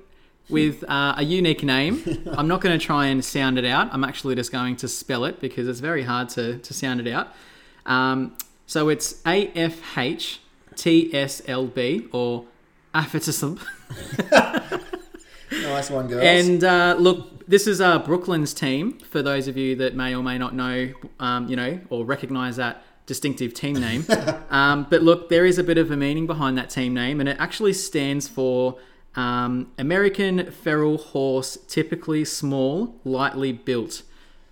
with uh, a unique name. I'm not going to try and sound it out. I'm actually just going to spell it because it's very hard to, to sound it out. Um, so, it's AFHTSLB or AFHTSLB. Nice one, girls. And uh, look, this is uh, Brooklyn's team. For those of you that may or may not know, um, you know, or recognise that distinctive team name. um, but look, there is a bit of a meaning behind that team name, and it actually stands for um, American Feral Horse, typically small, lightly built,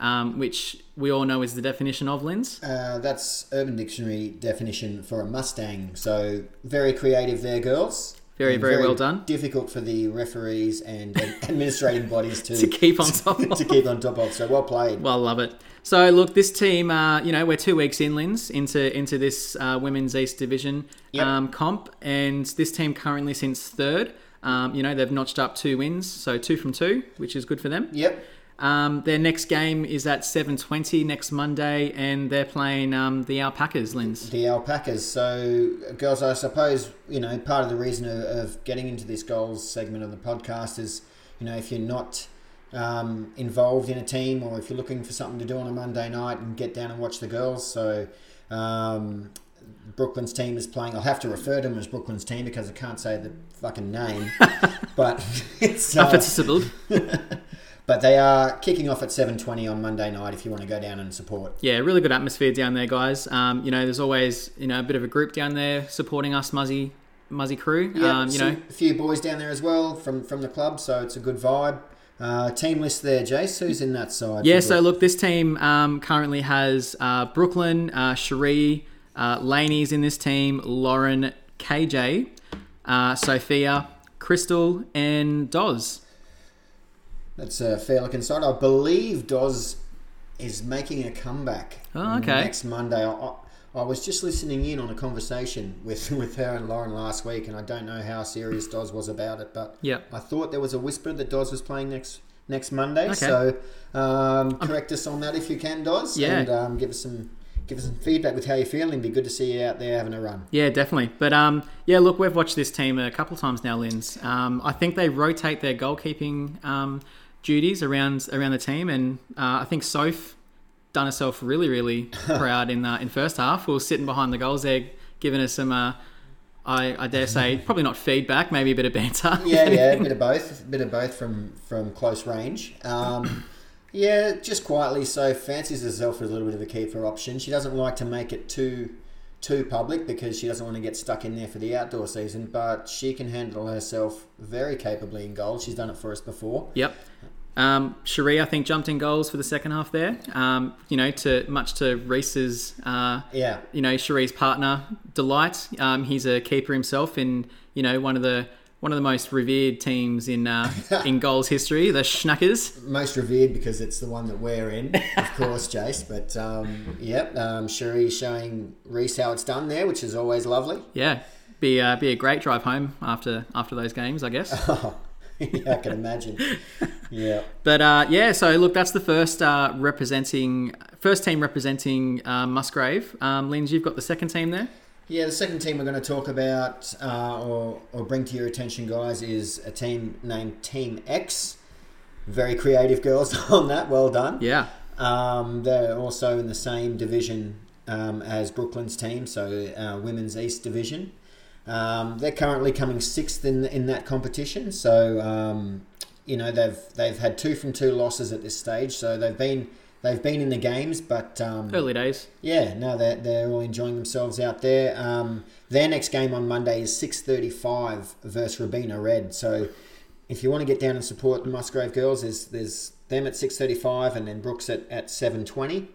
um, which we all know is the definition of Linz. Uh, that's Urban Dictionary definition for a Mustang. So very creative there, girls. Very, And very well done. Difficult for the referees and administrating bodies to, To keep on top of. to keep on top of. So well played. Well, love it. So, look, this team, uh, you know, we're two weeks in, Linz, into into this uh, women's East Division Yep. um, comp, and this team currently since third. Um, you know, they've notched up two wins, so two from two, which is good for them. Yep. Um, their next game is at 7.20 next Monday, and they're playing um, the Alpacas, Linz. The alpacas. So, girls, I suppose you know part of the reason of, of getting into this goals segment of the podcast is, you know, if you're not um, involved in a team or if you're looking for something to do on a Monday night and get down and watch the girls. So, um, Brooklyn's team is playing. I'll have to refer to them as Brooklyn's team because I can't say the fucking name, but it's. Uh. but they are kicking off at 7:20 on Monday night. If you want to go down and support. yeah, really good atmosphere down there, guys. Um, you know, there's always you know a bit of a group down there supporting us, Muzzy Muzzy crew. Yeah, um, you know, a few boys down there as well from from the club, so it's a good vibe. Uh, team list there, Jace. Who's in that side? Yeah, so look, this team um, currently has uh, Brooklyn, uh, Cherie, uh, Laney's in this team, Lauren, KJ, uh, Sophia, Crystal, and Doz. That's a fair looking side. I believe Doz is making a comeback. Oh, okay. Next Monday. I, I, was just listening in on a conversation with, with her and Lauren last week, and I don't know how serious Doz was about it, but Yep. I thought there was a whisper that Doz was playing next next Monday. Okay. So um, correct us on that if you can, Doz. Yeah. And um, give us some give us some feedback with how you're feeling. It'd be good to see you out there having a run. Yeah, definitely. But um, yeah, look, we've watched this team a couple of times now, Linz. Um, I think they rotate their goalkeeping um, duties around around the team, and uh, I think Soph done herself really, really proud in uh, in first half. Was sitting behind the goals there, giving us some. Uh, I, I dare say, probably not feedback, maybe a bit of banter. Yeah, yeah, a bit of both, a bit of both from from close range. Um, yeah, just quietly. So fancies herself as a little bit of a keeper option. She doesn't like to make it too too public because she doesn't want to get stuck in there for the outdoor season. But she can handle herself very capably in goal. She's done it for us before. Yep. Um, Cherie, I think, jumped in goals for the second half there. Um, you know, to much to Reese's, uh, Yeah, you know, Cherie's partner, Delight. Um, he's a keeper himself in, you know, one of the one of the most revered teams in uh, in goals history, the Schnackers. most revered because it's the one that we're in, of course, Jace. But um, yep, um, Cherie showing Reese how it's done there, which is always lovely. Yeah, be uh, be a great drive home after after those games, I guess. yeah, I can imagine. Yeah. But uh, yeah, so look, that's the first uh, representing first team representing uh, Musgrave. Um, Linz, you've got the second team there. Yeah, the second team we're going to talk about uh, or, or bring to your attention, guys, is a team named Team X. Very creative girls on that. Well done. Yeah, Um, they're also in the same division um, as Brooklyn's team, so uh, Women's East Division. Um, they're currently coming sixth in in that competition. So um, you know they've they've had two from two losses at this stage. So they've been they've been in the games, but um, early days. yeah, no, they're, they're all enjoying themselves out there. Um, their next game on Monday is 6.35 versus Robina Red. So if you want to get down and support the Musgrave girls, there's, there's them at 6.35 and then Brooks at, at 7.20.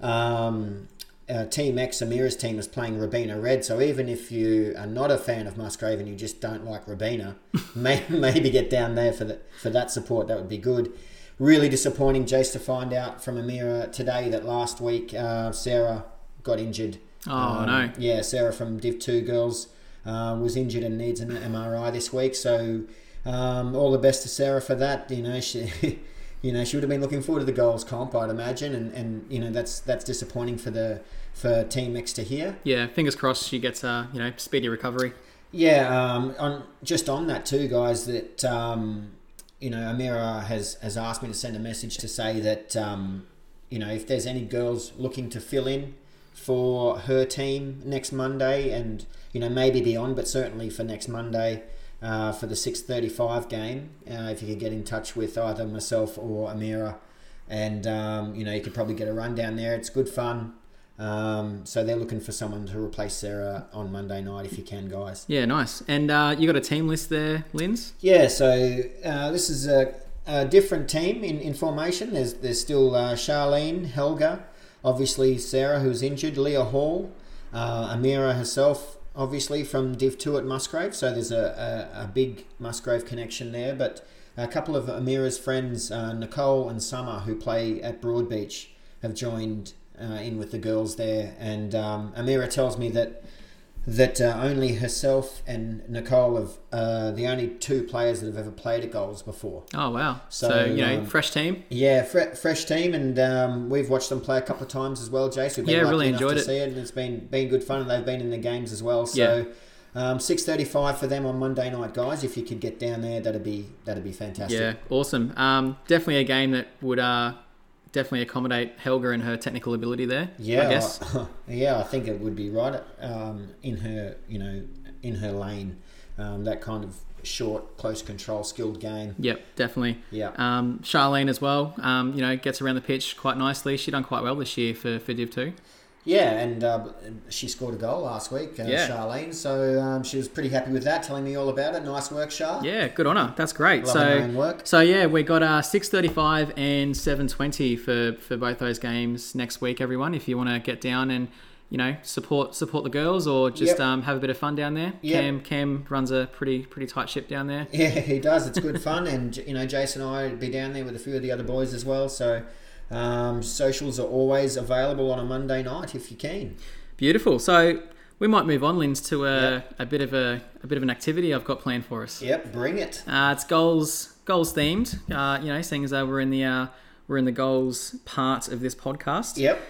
Um, uh, team X, Amira's team, is playing Robina Red. So even if you are not a fan of Musgrave and you just don't like Robina, may, maybe get down there for, the, for that support. That would be good really disappointing, Jace, to find out from Amira today that last week uh, Sarah got injured. Oh, Um, no. Yeah, Sarah from Div 2 Girls uh, was injured and needs an MRI this week. So um, all the best to Sarah for that. You know, she. You know, she would have been looking forward to the goals comp, I'd imagine, and, and you know that's that's disappointing for the for Team X to hear. Yeah, fingers crossed she gets uh, you know speedy recovery. Yeah, um, on just on that too, guys. That um, you know, Amira has has asked me to send a message to say that um, you know if there's any girls looking to fill in for her team next Monday, and you know maybe beyond, but certainly for next Monday. Uh, for the 6:35 game, uh, if you could get in touch with either myself or Amira, and um, you know you could probably get a run down there. It's good fun. Um, so they're looking for someone to replace Sarah on Monday night if you can, guys. Yeah, nice. And uh, you got a team list there, Linz. Yeah, so uh, this is a, a different team in, in formation. There's there's still uh, Charlene, Helga, obviously Sarah who's injured, Leah Hall, uh, Amira herself, obviously from Div Two at Musgrave. So there's a, a, a big Musgrave connection there. But a couple of Amira's friends, uh, Nicole and Summer, who play at Broadbeach, have joined uh, in with the girls there. And um, Amira tells me that that uh, only herself and Nicole have uh, the only two players that have ever played at goals before. Oh wow. So, So, you know, um, fresh team. Yeah, fre- fresh team, and um, we've watched them play a couple of times as well. Jace, we've been Yeah, lucky really enough enjoyed to it. see it, and it's been been good fun. And they've been in the games as well. Yeah. So. Um, six thirty-five for them on Monday night, guys. If you could get down there, that'd be that'd be fantastic. Yeah, awesome. Um, definitely a game that would uh, definitely accommodate Helga and her technical ability there. Yeah, I guess. I- yeah, I think it would be right um, in her, you know, in her lane. Um, that kind of short, close control, skilled game. Yep, definitely. Yeah. Um, Charlene as well. Um, you know, gets around the pitch quite nicely. She done quite well this year for, for Div Two. Yeah, and uh, she scored a goal last week, uh, Yeah. Charlene. So um, she was pretty happy with that, telling me all about it. Nice work, Char. Yeah, good on her. That's great. Loving so, work. so yeah, we got uh, six thirty-five and seven twenty for for both those games next week. Everyone, if you want to get down and you know support support the girls or just Yep. um, have a bit of fun down there. Yep. Cam Cam runs a pretty pretty tight ship down there. Yeah, he does. It's good fun, and you know, Jason and I would be down there with a few of the other boys as well. So um, socials are always available on a Monday night if you can. Beautiful. So we might move on, Linz, to a, Yep. a bit of a, a bit of an activity I've got planned for us. Yep, bring it. Uh, it's goals goals themed. Uh, you know, seeing as though we're in the uh, we're in the goals part of this podcast. Yep.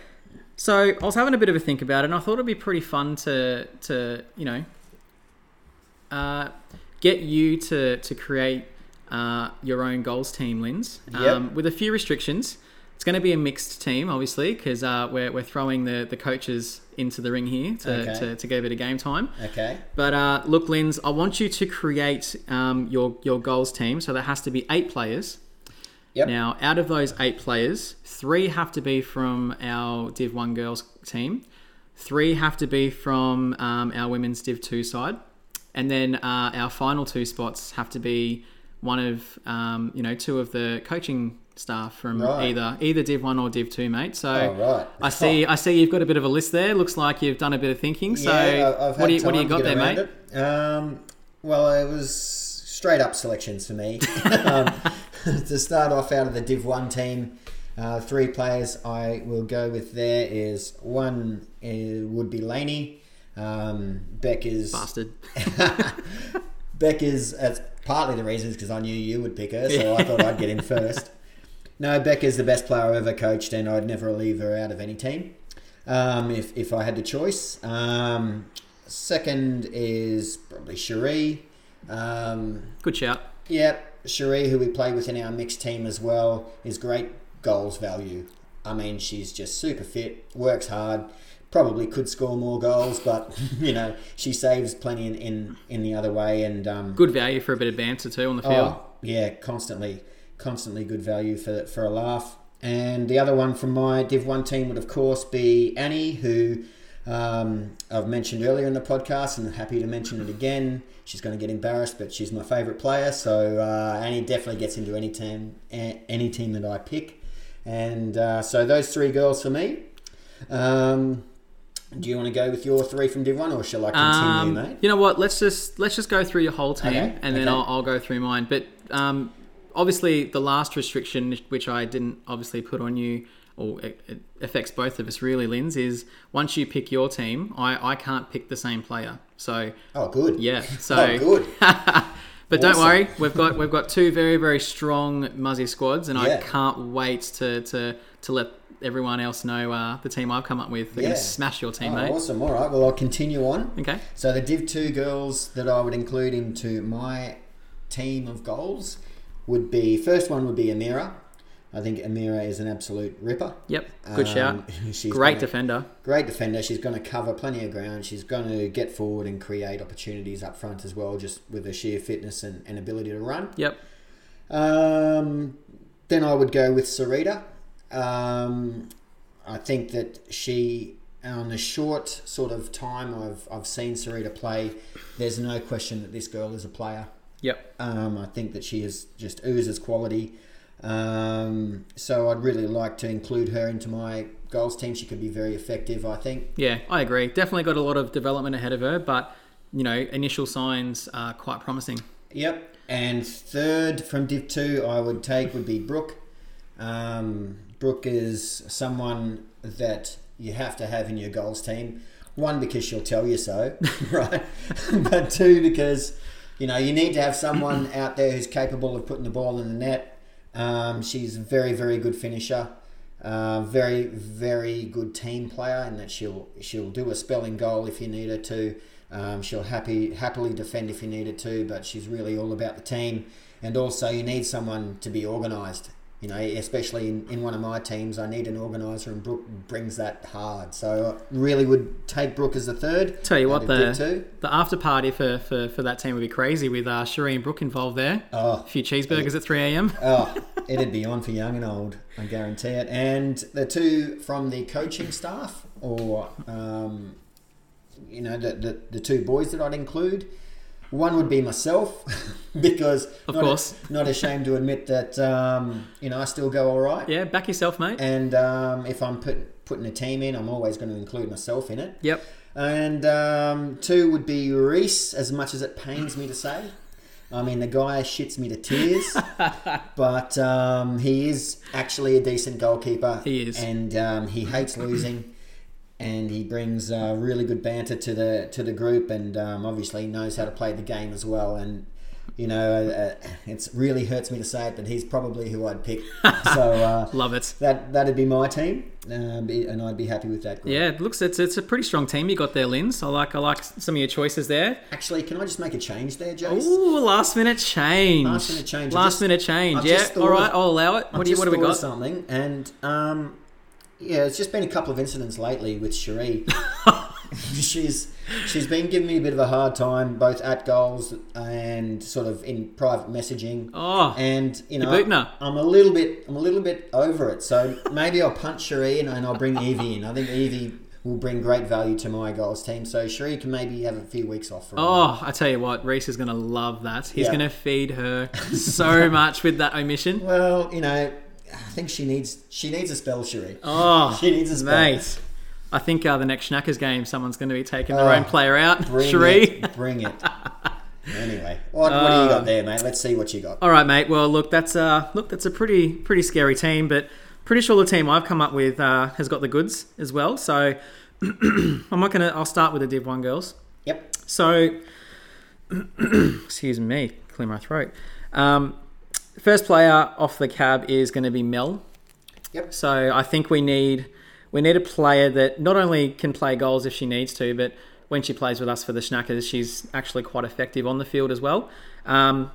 So I was having a bit of a think about it, and I thought it'd be pretty fun to to you know uh, get you to to create uh, your own goals team, Linz, um, Yep. with a few restrictions. It's going to be a mixed team, obviously, because uh, we're, we're throwing the, the coaches into the ring here to, Okay. to, to get a bit of game time. Okay. But uh, look, Linz, I want you to create um, your your goals team. So there has to be eight players. Yep. Now, out of those eight players, three have to be from our Div One girls team. Three have to be from um, our women's Div Two side, and then uh, our final two spots have to be one of um, you know two of the coaching staff from Right. either either Div One or Div Two, mate. So Oh, right. I see I see you've got a bit of a list there. Looks like you've done a bit of thinking. So yeah, I- I've had what do you what do you got there, mate? Um, well, it was straight up selections for me. um, to start off out of the Div One team, uh, three players I will go with. There is one uh, would be Laney. Um, Beck is Bastard. Beck is that's partly the reason is because I knew you would pick her, so I thought I'd get in first. No, Beck is the best player I've ever coached, and I'd never leave her out of any team um, if, if I had the choice. Um, second is probably Cherie. Um, Good shout. yeah, Cherie, who we play with in our mixed team as well, is great goals value. I mean, she's just super fit, works hard, probably could score more goals, but you know she saves plenty in in, in the other way. And um, Good value for a bit of banter too on the field. oh, yeah, constantly, constantly good value for for a laugh. And the other one from my Div One team would of course be Annie, who um, I've mentioned earlier in the podcast, and happy to mention it again. She's going to get embarrassed, but she's my favourite player. So uh, Annie definitely gets into any team, any team that I pick. And uh, so those three girls for me. Um, do you want to go with your three from Div One, or shall I continue, Um, mate? you know what? Let's just let's just go through your whole team, Okay, and then okay. I'll, I'll go through mine. But um, obviously, the last restriction, which I didn't obviously put on you, or it, it affects both of us really, Linz, is once you pick your team, I, I can't pick the same player. So Oh, good. yeah, so Oh, good. but don't worry, we've got we've got two very very strong Muzzy squads, and I can't wait to to to let everyone else know uh, the team I've come up with. They're Yeah. gonna smash your team, Oh, mate. awesome. All right. Well, I'll continue on. Okay. So the Div 2 girls that I would include into my team of goals would be first one would be Amira. I think Amira is an absolute ripper. Yep. Good Um, shout. she's Great gonna- defender. Great defender. She's going to cover plenty of ground. She's going to get forward and create opportunities up front as well, just with her sheer fitness and, and ability to run. Yep. Um, then I would go with Sarita. Um, I think that she, on the short sort of time I've, I've seen Sarita play, there's no question that this girl is a player. Yep. Um, I think that she is just oozes quality. Um, so I'd really like to include her into my goals team. She could be very effective, I think. Yeah, I agree. Definitely got a lot of development ahead of her, but you know, initial signs are quite promising. Yep. And third from Div 2, I would take would be Brooke. Um, Brooke is someone that you have to have in your goals team. One, because she'll tell you so, right? but two, because you know you need to have someone out there who's capable of putting the ball in the net. Um, she's a very, very good finisher. Uh, very, very good team player, in that she'll she'll do a spelling goal if you need her to. Um, she'll happy happily defend if you need her to, but she's really all about the team. And also, you need someone to be organised. You know, especially in, in one of my teams, I need an organiser, and Brooke brings that hard. So, I really would take Brooke as the third. Tell you what, the the after party for, for, for that team would be crazy with uh, Cherie and Brooke involved there. Oh, A few cheeseburgers at 3 a.m. Oh, it'd be on for young and old, I guarantee it. And the two from the coaching staff, or um, you know, the, the the two boys that I'd include. One would be myself, because Of not, course. not ashamed to admit that um, you know I still go all right. Yeah, back yourself, mate. And um, if I'm put, putting a team in, I'm always going to include myself in it. Yep. And um, two would be Reese, as much as it pains me to say. I mean, the guy shits me to tears, but um, he is actually a decent goalkeeper. He is. And um, he hates losing. And he brings uh, really good banter to the to the group, and um, obviously knows how to play the game as well. And you know, uh, it really hurts me to say it, but he's probably who I'd pick. so uh, Love it. that that'd be my team, um, and I'd be happy with that. Group. Yeah, it looks it's it's a pretty strong team you got there, Linz. I like I like some of your choices there. Actually, can I just make a change there, Jace? Ooh, last minute change. Last minute change. Last just- minute change. I've yeah. All right, of- I'll allow it. I've What do you what do we got? something, and um, yeah, it's just been a couple of incidents lately with Cherie. she's she's been giving me a bit of a hard time, both at goals and sort of in private messaging. Oh, And you know. I'm a little bit, I'm a little bit over it. So maybe I'll punch Cherie and, and I'll bring Evie in. I think Evie will bring great value to my goals team. So Cherie can maybe have a few weeks off. For a while. Oh, I tell you what, Reese is going to love that. He's Yeah. going to feed her so much with that omission. Well, you know, I think she needs she needs a spell, Cherie. Oh, She needs a spell. mate. I think uh, the next Schnackers game, someone's going to be taking their Oh, own player out. Bring Cherie. it, bring it. Anyway, what, what do you got there, mate? Let's see what you got. All right, mate. Well, look, that's uh, look, that's a pretty pretty scary team, but pretty sure the team I've come up with uh, has got the goods as well. So I'm not gonna. I'll start with the Div One girls. Yep. So, excuse me, clear my throat. Um, first player off the cab is going to be Mel. Yep. So I think we need we need a player that not only can play goals if she needs to, but when she plays with us for the Schnackers, she's actually quite effective on the field as well. Um,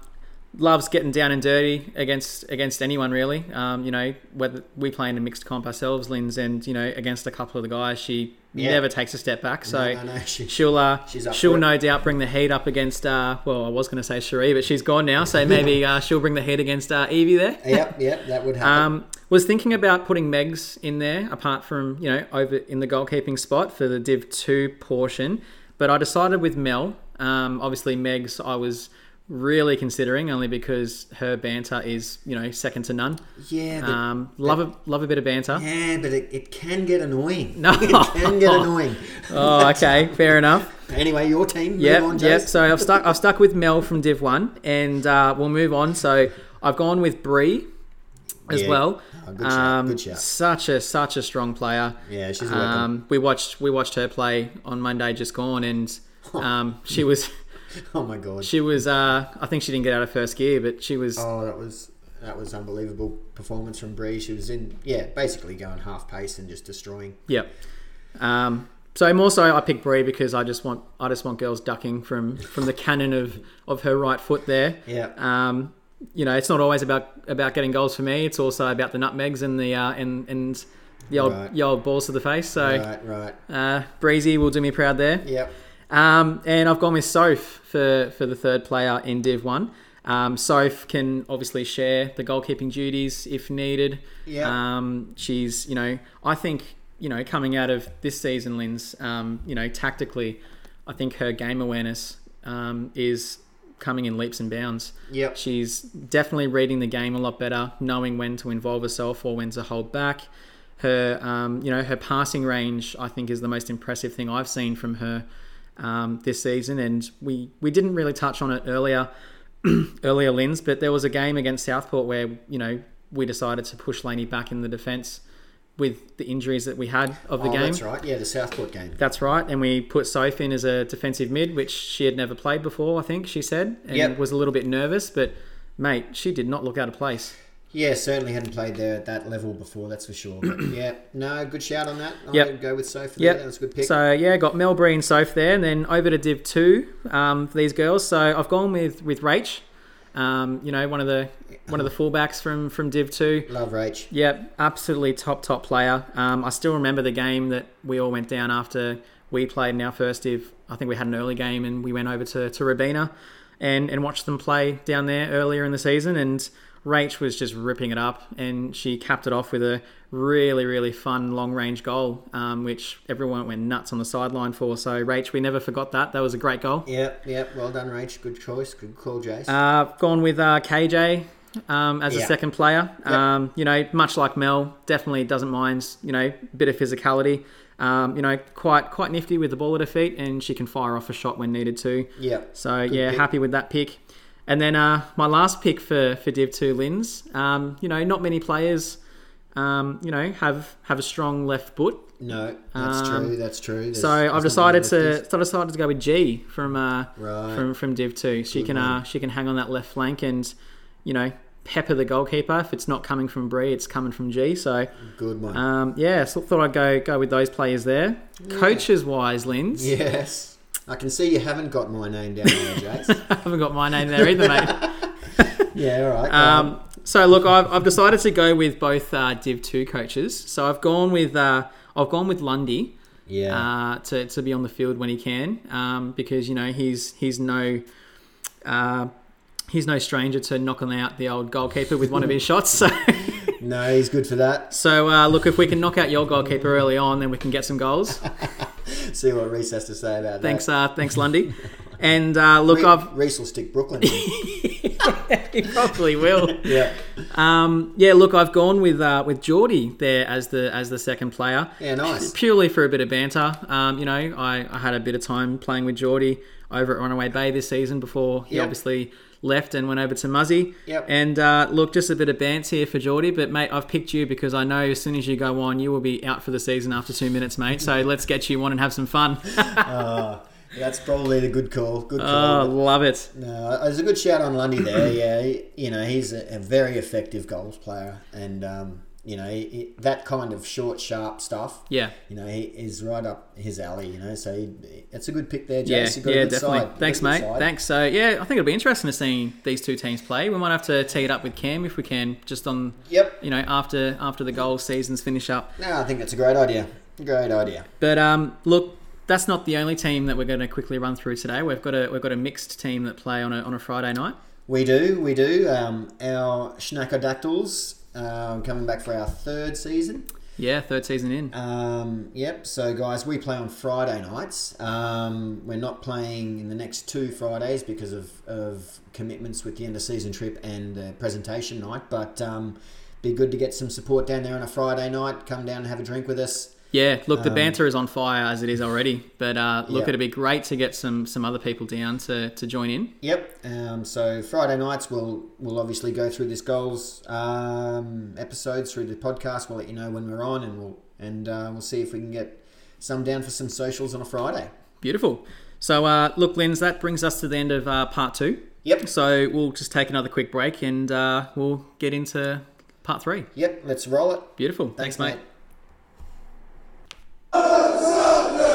loves getting down and dirty against against anyone really. Um, you know whether we play in a mixed comp ourselves, Linz, and you know against a couple of the guys, she Yeah. never takes a step back. So No, no, no, she- she'll uh, she's up she'll for it. no doubt bring the heat up against. Uh, well, I was going to say Cherie, but she's gone now, so maybe uh, she'll bring the heat against uh, Evie there. Yep, yep, that would happen. Um, was thinking about putting Megs in there, apart from you know over in the goalkeeping spot for the Div Two portion, but I decided with Mel. Um, obviously, Megs I was really considering only because her banter is you know second to none. yeah, but, Um, love a love a bit of banter. yeah, but it, it can get annoying. No. it can get annoying. Oh, okay, fair enough. Anyway, your team. Yeah, Move on, yep. Jace. So I've stuck I've stuck with Mel from Div One, and uh, we'll move on. So I've gone with Bree as Yeah. well. Oh, good Um, good shout. Such a such a strong player. Yeah, she's a. Um, we watched we watched her play on Monday just gone, and um, she was oh my god. she was uh, I think she didn't get out of first gear, but she was Oh, that was that was unbelievable performance from Bree. She was in, yeah, basically going half pace and just destroying. Yep. Um, so more so, I picked Bree because I just want I just want girls ducking from from the cannon of of her right foot there. Yeah. Um, you know, it's not always about about getting goals for me. It's also about the nutmegs and the uh, and and the old Right. the old balls to the face. So Right, right. uh, Breezy will do me proud there. Yep. Um, and I've gone with Soph for, for the third player in Div 1. Um, Soph can obviously share the goalkeeping duties if needed. Yeah. Um, she's, you know, I think, you know, coming out of this season, Linz, um, you know, tactically, I think her game awareness um, is coming in leaps and bounds. Yep. She's definitely reading the game a lot better, knowing when to involve herself or when to hold back. Her, um, you know, her passing range, I think, is the most impressive thing I've seen from her um, this season. And we we didn't really touch on it earlier, earlier, Linz, but there was a game against Southport where you know we decided to push Laney back in the defence with the injuries that we had of the oh, game. that's right. Yeah, the Southport game. That's right, and we put Soph in as a defensive mid, which she had never played before. I think she said, and Yep. was a little bit nervous, but mate, she did not look out of place. Yeah, certainly hadn't played there at that level before, that's for sure. But yeah, no, good shout on that. I'll Yep. go with Sophie. Yep. Yeah, that was a good pick. So yeah, got Mel Bree and Soph there, and then over to Div Two um, for these girls. So I've gone with with Rach, um, you know, one of the one of the fullbacks from from Div Two. Love Rach. Yep, absolutely top top player. Um, I still remember the game that we all went down after we played in our first div. I think we had an early game and we went over to to Robina and and watched them play down there earlier in the season. And Rach was just ripping it up, and she capped it off with a really really fun long range goal, um, which everyone went nuts on the sideline for. So Rach, we never forgot that. That was a great goal. Yep, yep. Well done, Rach. Good choice. Good call, Jace. Uh, I've gone with uh, KJ um, as a second player. Yep. Um, you know, much like Mel, definitely doesn't mind. You know, bit of physicality. Um, you know, quite quite nifty with the ball at her feet, and she can fire off a shot when needed to. yep. So Good yeah, pick. happy with that pick. And then uh, my last pick for for Div Two Linz. Um, you know, not many players um, you know, have have a strong left foot. No, that's Um, true. That's true. There's- So I've decided to so I decided to go with G from uh, Right. from from Div Two. She Good can uh, she can hang on that left flank and you know pepper the goalkeeper. If it's not coming from Bree, it's coming from G. So Good one. um, yeah, so thought I'd go go with those players there. Coaches wise, Linz, yes. I can see you haven't got my name down there, Jace. I haven't got my name there either, mate. yeah, all right. Um, so look, I've, I've decided to go with both uh, Div Two coaches. So I've gone with uh, I've gone with Lundy. yeah. uh, to, to be on the field when he can um, because you know he's he's no uh, he's no stranger to knocking out the old goalkeeper with one of his shots. So no, he's good for that. so uh, look, if we can knock out your goalkeeper early on, then we can get some goals. See what Reese has to say about Thanks, that. uh, thanks, Lundy. And uh, look, Re- I've Reese will stick Brooklyn. he probably will. yeah. Um, yeah, look, I've gone with uh, with Geordie there as the as the second player. Yeah, nice. purely for a bit of banter. Um, you know, I, I had a bit of time playing with Geordie over at Runaway Bay this season before he Yep. obviously left and went over to Muzzy. Yep. And uh, look, just a bit of bants here for Geordie, but mate, I've picked you because I know as soon as you go on, you will be out for the season after two minutes, mate. So let's get you on and have some fun. Uh, that's probably the good call. Good call. oh, love it. No, there's a good shout on Lundy there. Yeah, you know he's a, a very effective goals player, and um, you know that kind of short, sharp stuff. Yeah. You know he is right up his alley. You know, so he, it's a good pick there, Jace. Yeah, You've got a yeah, good definitely. side. Thanks, mate. side. Thanks. So, yeah, I think it'll be interesting to see these two teams play. We might have to tee it up with Cam if we can, just on, Yep. you know, after after the goal seasons finish up. No, I think that's a great idea. Great idea. But um, look, that's not the only team that we're going to quickly run through today. We've got a we've got a mixed team that play on a on a Friday night. We do, we do. Um, our Schnackerdactyls um, coming back for our third season. Yeah, third season in. Um, yep. So, guys, we play on Friday nights. Um, we're not playing in the next two Fridays because of, of commitments with the end of season trip and uh, presentation night. But um, be good to get some support down there on a Friday night. Come down and have a drink with us. Yeah, look, the Um, banter is on fire as it is already. But uh, look, Yeah. it'd be great to get some some other people down to, to join in. Yep. Um, so Friday nights we'll we'll obviously go through this goals um, episodes through the podcast. We'll let you know when we're on, and we'll and uh, we'll see if we can get some down for some socials on a Friday. Beautiful. So, uh, look, Linz, that brings us to the end of uh, part two. Yep. So we'll just take another quick break and uh, we'll get into part three. Yep. Let's roll it. Beautiful. Thanks, mate. All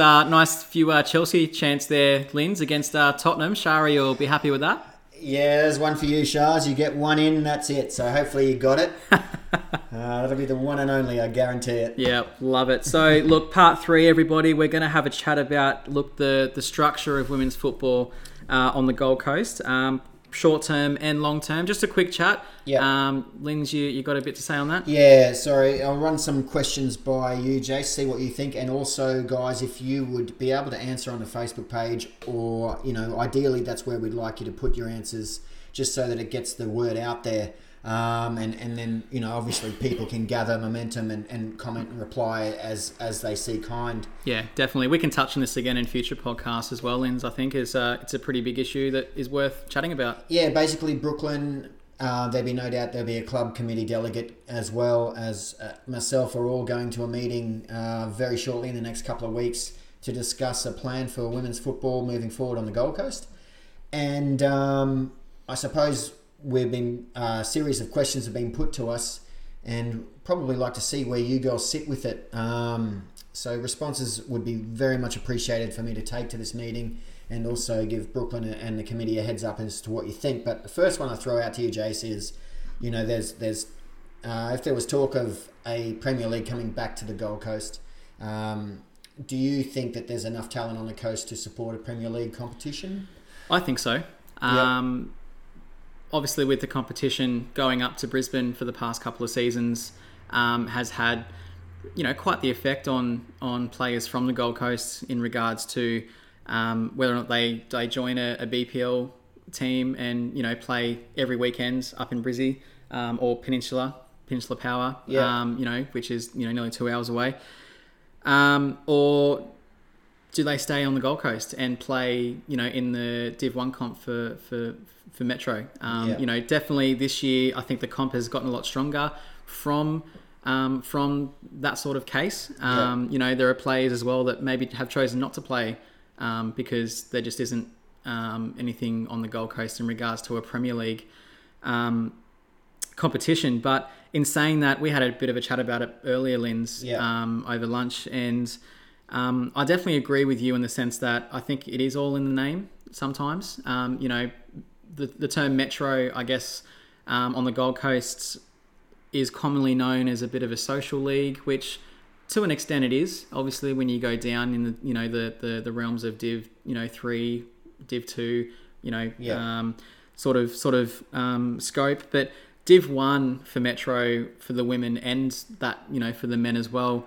uh, nice few uh, Chelsea chants there, Linz, against uh, Tottenham. Shari, you'll be happy with that. Yeah, there's one for you, Shars. You get one in, that's it. So hopefully you got it. uh, that'll be the one and only, I guarantee it. Yeah, love it. So, look, part three, everybody, we're going to have a chat about look the the structure of women's football uh, on the Gold Coast, um, short term and long term. Just a quick chat. Yeah. Um, Linz, you you got a bit to say on that? Yeah, sorry. I'll run some questions by you, Jace, see what you think. And also, guys, if you would be able to answer on the Facebook page, or, you know, ideally that's where we'd like you to put your answers just so that it gets the word out there. Um, and, and then, you know, obviously people can gather momentum and, and comment and reply as, as they see kind. Yeah, definitely. We can touch on this again in future podcasts as well, Linz. I think is uh, it's a pretty big issue that is worth chatting about. Yeah, basically Brooklyn. Uh, there'll be no doubt there'll be a club committee delegate as well as uh, myself are all going to a meeting uh, very shortly in the next couple of weeks to discuss a plan for women's football moving forward on the Gold Coast. And um, I suppose we've been uh, a series of questions have been put to us, and probably like to see where you girls sit with it. Um, so responses would be very much appreciated for me to take to this meeting, and also give Brooklyn and the committee a heads up as to what you think. But the first one I throw out to you, Jace, is you know there's there's uh, if there was talk of a Premier League coming back to the Gold Coast. Um, do you think that there's enough talent on the coast to support a Premier League competition? I think so. Um, Obviously, with the competition going up to Brisbane for the past couple of seasons, um, has had you know, quite the effect on on players from the Gold Coast in regards to um, whether or not they they join a, a, BPL team and you know play every weekend up in Brizzy um, or Peninsula Peninsula Power, Yeah. um, you know, which is you know nearly two hours away, um, or do they stay on the Gold Coast and play, you know, in the Div One comp for for for Metro? Um, Yeah. You know, definitely this year, I think the comp has gotten a lot stronger from um, from that sort of case. Um, You know, there are players as well that maybe have chosen not to play um, because there just isn't um, anything on the Gold Coast in regards to a Premier League um, competition. But in saying that, we had a bit of a chat about it earlier, Linz, Yeah. um, over lunch, and um, I definitely agree with you in the sense that I think it is all in the name sometimes. Um, you know, the, the term metro, I guess, um, on the Gold Coast is commonly known as a bit of a social league, which to an extent it is. Obviously, when you go down in the you know the the, the realms of Div you know three, Div two, you know Yeah. um, sort of sort of um, scope, but Div one for Metro for the women and that you know for the men as well.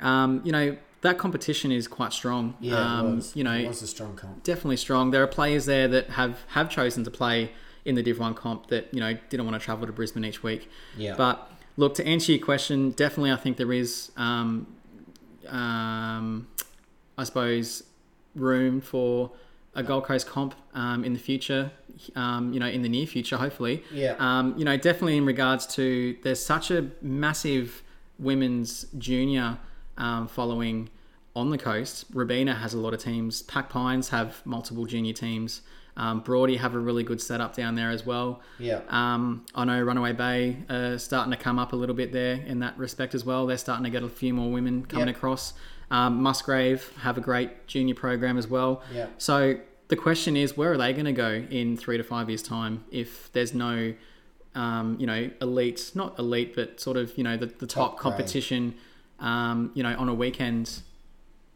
Um, you know that competition is quite strong. Yeah, um, it was. you know it was a strong comp. definitely strong. There are players there that have have chosen to play in the Div One comp that you know didn't want to travel to Brisbane each week. Yeah. But look, to answer your question, definitely I think there is, um, um, I suppose, room for a Gold Coast comp um, in the future. Um, you know, in the near future, hopefully. Yeah. Um, you know, definitely in regards to there's such a massive women's junior um, following on the coast. Robina has a lot of teams. Pac Pines have multiple junior teams. Um, Broady have a really good setup down there as well. Yeah. Um, I know Runaway Bay are starting to come up a little bit there in that respect as well. They're starting to get a few more women coming Yep. across. Um, Musgrave have a great junior program as well. Yeah. So the question is, where are they going to go in three to five years' time if there's no, um, you know, elite, not elite, but sort of, you know, the, the top, Top competition, um, you know, on a weekend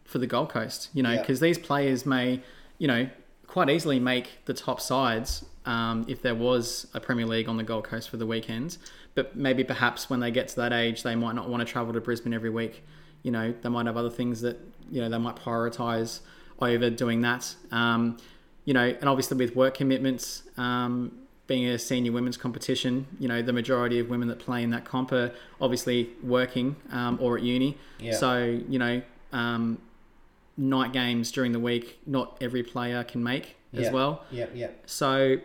for the Gold Coast, you know, Yeah. because these players may, you know, quite easily make the top sides um, if there was a Premier League on the Gold Coast for the weekends. But maybe perhaps when they get to that age, they might not want to travel to Brisbane every week. You know, they might have other things that, you know, they might prioritise over doing that. Um, you know, and obviously with work commitments, um, being a senior women's competition, you know, the majority of women that play in that comp are obviously working um, or at uni. Yeah. So, you know, um, night games during the week, not every player can make as Yeah. well. Yeah. Yeah. So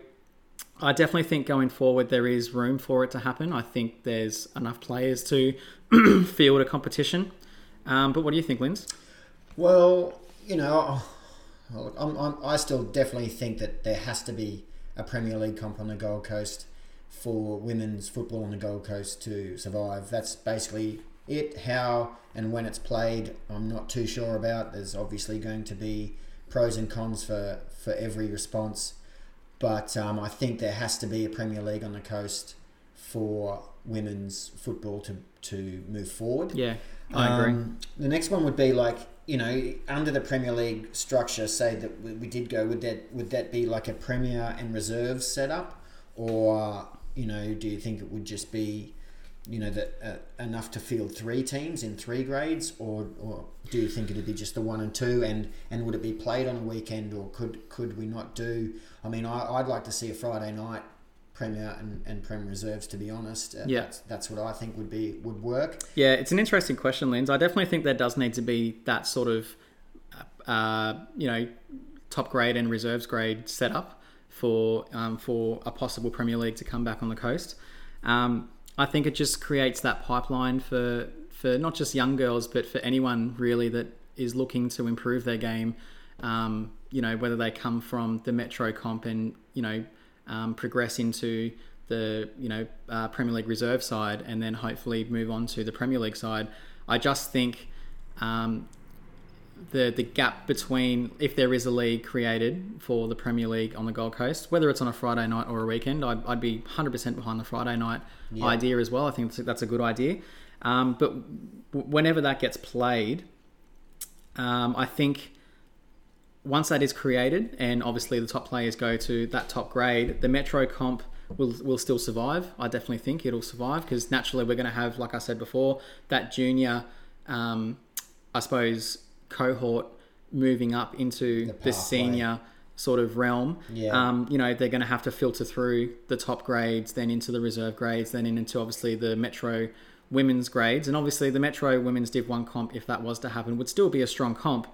I definitely think going forward there is room for it to happen. I think there's enough players to field a competition. Um, but what do you think, Linz? Well, you know, I'm, I'm, I still definitely think that there has to be a Premier League comp on the Gold Coast for women's football on the Gold Coast to survive. That's basically it. How and when it's played, I'm not too sure about. There's obviously going to be pros and cons for, for every response, but um, I think there has to be a Premier League on the coast for women's football to, to move forward. Yeah, I agree. Um, the next one would be like you know under the Premier League structure. Say that we, we did go would that would that be like a Premier and reserves setup, or you know do you think it would just be you know that uh, enough to field three teams in three grades, or or do you think it'd be just the one and two, and and would it be played on a weekend, or could could we not do? I mean, I, I'd like to see a Friday night. Premier and, and Premier reserves, to be honest, Uh, Yeah. that's, that's what I think would be would work. Yeah, it's an interesting question, Linz. I definitely think there does need to be that sort of, uh, you know, top grade and reserves grade setup for um, for a possible Premier League to come back on the coast. Um, I think it just creates that pipeline for for not just young girls, but for anyone really that is looking to improve their game. Um, you know, whether they come from the Metro comp and you know um, progress into the you know uh, Premier League reserve side, and then hopefully move on to the Premier League side. I just think um, the the gap between if there is a league created for the Premier League on the Gold Coast, whether it's on a Friday night or a weekend, I'd, I'd be 100% behind the Friday night Yeah. idea as well. I think that's, that's a good idea. Um, but w- whenever that gets played, um, I think once that is created, and obviously the top players go to that top grade, the Metro comp will will still survive. I definitely think it'll survive because naturally we're going to have, like I said before, that junior um, I suppose, cohort moving up into the, pathway. senior sort of realm. Yeah. Um, you know, they're going to have to filter through the top grades, then into the reserve grades, then into obviously the Metro women's grades. And obviously, the Metro women's Div 1 comp, if that was to happen, would still be a strong comp.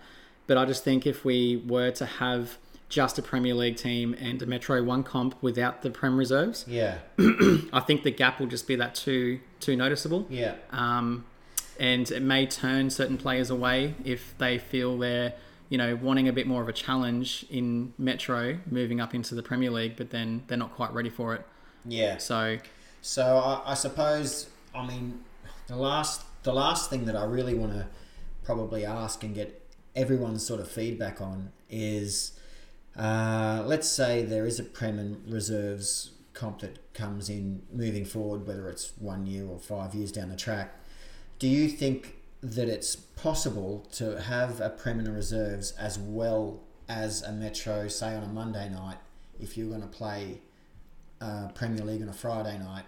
But I just think if we were to have just a Premier League team and a Metro 1 comp without the Prem reserves, Yeah, I think the gap will just be that too too noticeable. yeah, Um, and it may turn certain players away if they feel they're, you know, wanting a bit more of a challenge in Metro, moving up into the Premier League, but then they're not quite ready for it. yeah. So, So I, I suppose I mean the last the last thing that I really want to probably ask and get everyone's sort of feedback on is uh, let's say there is a Prem and reserves comp that comes in moving forward, whether it's one year or five years down the track. Do you think that it's possible to have a Prem and a reserves as well as a Metro, say on a Monday night, if you're going to play uh, Premier League on a Friday night?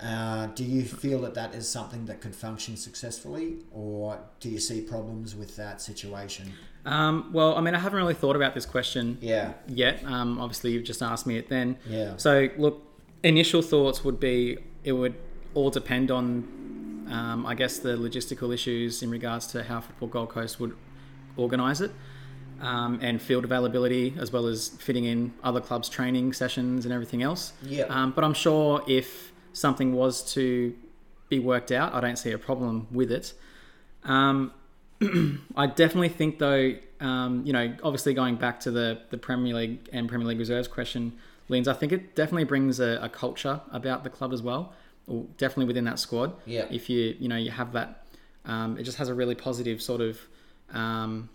Uh, do you feel that that is something that could function successfully, or do you see problems with that situation? um, well, I mean, I haven't really thought about this question Yeah, yet. Um, obviously, you've just asked me it then. yeah, So, look, initial thoughts would be it would all depend on, um, I guess, the logistical issues in regards to how Football Gold Coast would organise it. Um, and field availability, as well as fitting in other clubs' training sessions and everything else. yeah, Um, but I'm sure if something was to be worked out, I don't see a problem with it. Um, I definitely think, though, um, you know, obviously going back to the, the Premier League and Premier League reserves question, Linz, I think it definitely brings a, a culture about the club as well, or definitely within that squad. Yeah. If you, you know, you have that, um, it just has a really positive sort of um,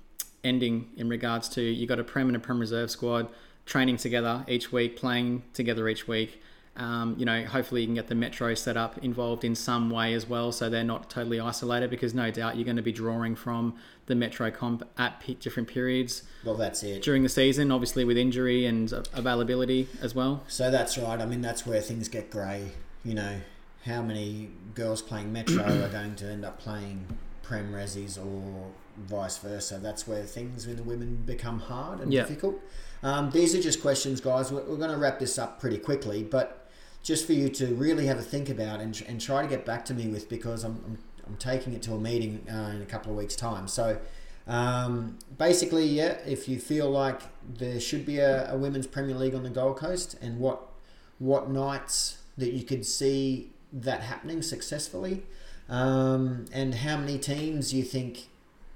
ending in regards to you got a Prem and a Prem reserve squad training together each week, playing together each week. Um, you know, hopefully you can get the Metro set up involved in some way as well, so they're not totally isolated. Because no doubt you're going to be drawing from the Metro comp at different periods well, that's it. during the season, obviously with injury and availability as well. So that's right. I mean, that's where things get grey. You know, how many girls playing Metro are going to end up playing Prem Resis or vice versa? That's where things in the women become hard and Yeah. difficult. Um, these are just questions, guys. We're, we're going to wrap this up pretty quickly, but just for you to really have a think about and, and try to get back to me with because I'm, I'm, I'm taking it to a meeting uh, in a couple of weeks' time. So um, basically, yeah, if you feel like there should be a, a women's Premier League on the Gold Coast and what what nights that you could see that happening successfully, um, and how many teams you think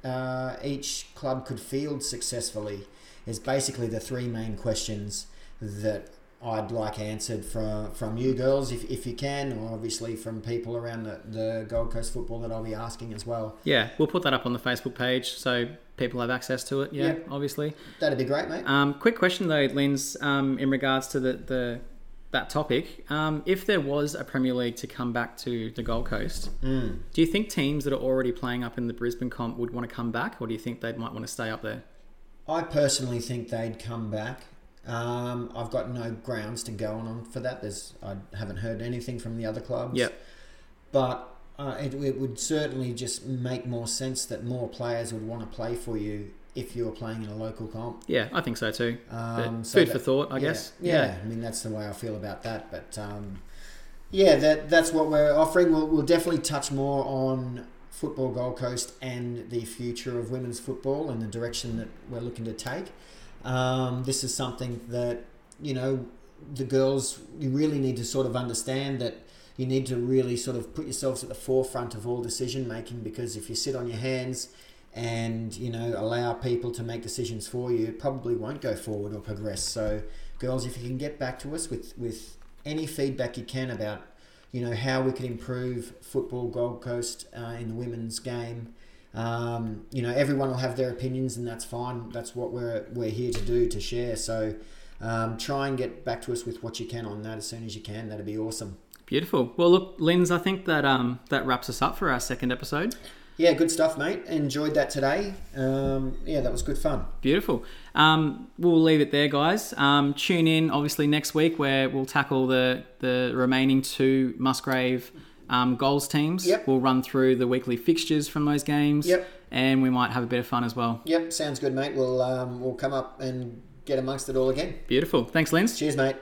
uh, each club could field successfully, is basically the three main questions that I'd like answered from from you girls, if, if you can, or obviously from people around the, the Gold Coast football that I'll be asking as well. Yeah, we'll put that up on the Facebook page so people have access to it. Yeah, Yeah. obviously. That'd be great, mate. Um, quick question though, Linz, um, in regards to the, the that topic. Um, if there was a Premier League to come back to the Gold Coast, Mm. do you think teams that are already playing up in the Brisbane comp would want to come back, or do you think they might want to stay up there? I personally think they'd come back. Um, I've got no grounds to go on for that. There's I haven't heard anything from the other clubs. Yep. But uh, it, it would certainly just make more sense that more players would want to play for you if you were playing in a local comp. Yeah, I think so too. Um, so food that- for thought, I yeah, guess. Yeah, I mean that's the way I feel about that. But um, yeah, that that's what we're offering. We'll, we'll definitely touch more on football Gold Coast and the future of women's football and the direction that we're looking to take. Um, this is something that you know the girls you really need to sort of understand that you need to really sort of put yourselves at the forefront of all decision making because if you sit on your hands and you know allow people to make decisions for you probably won't go forward or progress. So girls if you can get back to us with with any feedback you can about you know how we could improve football Gold Coast uh, in the women's game um, you know everyone will have their opinions and that's fine. That's what we're we're here to do to share. So um, try and get back to us with what you can on that as soon as you can. That'd be awesome. Beautiful. Well, look, Linz, I think that um, that wraps us up for our second episode. Yeah good stuff mate enjoyed that today um, yeah that was good fun Beautiful. Um, we'll leave it there, guys. Um, tune in, obviously, next week where we'll tackle the, the remaining two Musgrave um, goals teams. Yep. We'll run through the weekly fixtures from those games. Yep. And we might have a bit of fun as well. Yep, sounds good, mate. We'll um, we'll come up and get amongst it all again. Beautiful. Thanks, Linz. Cheers, mate.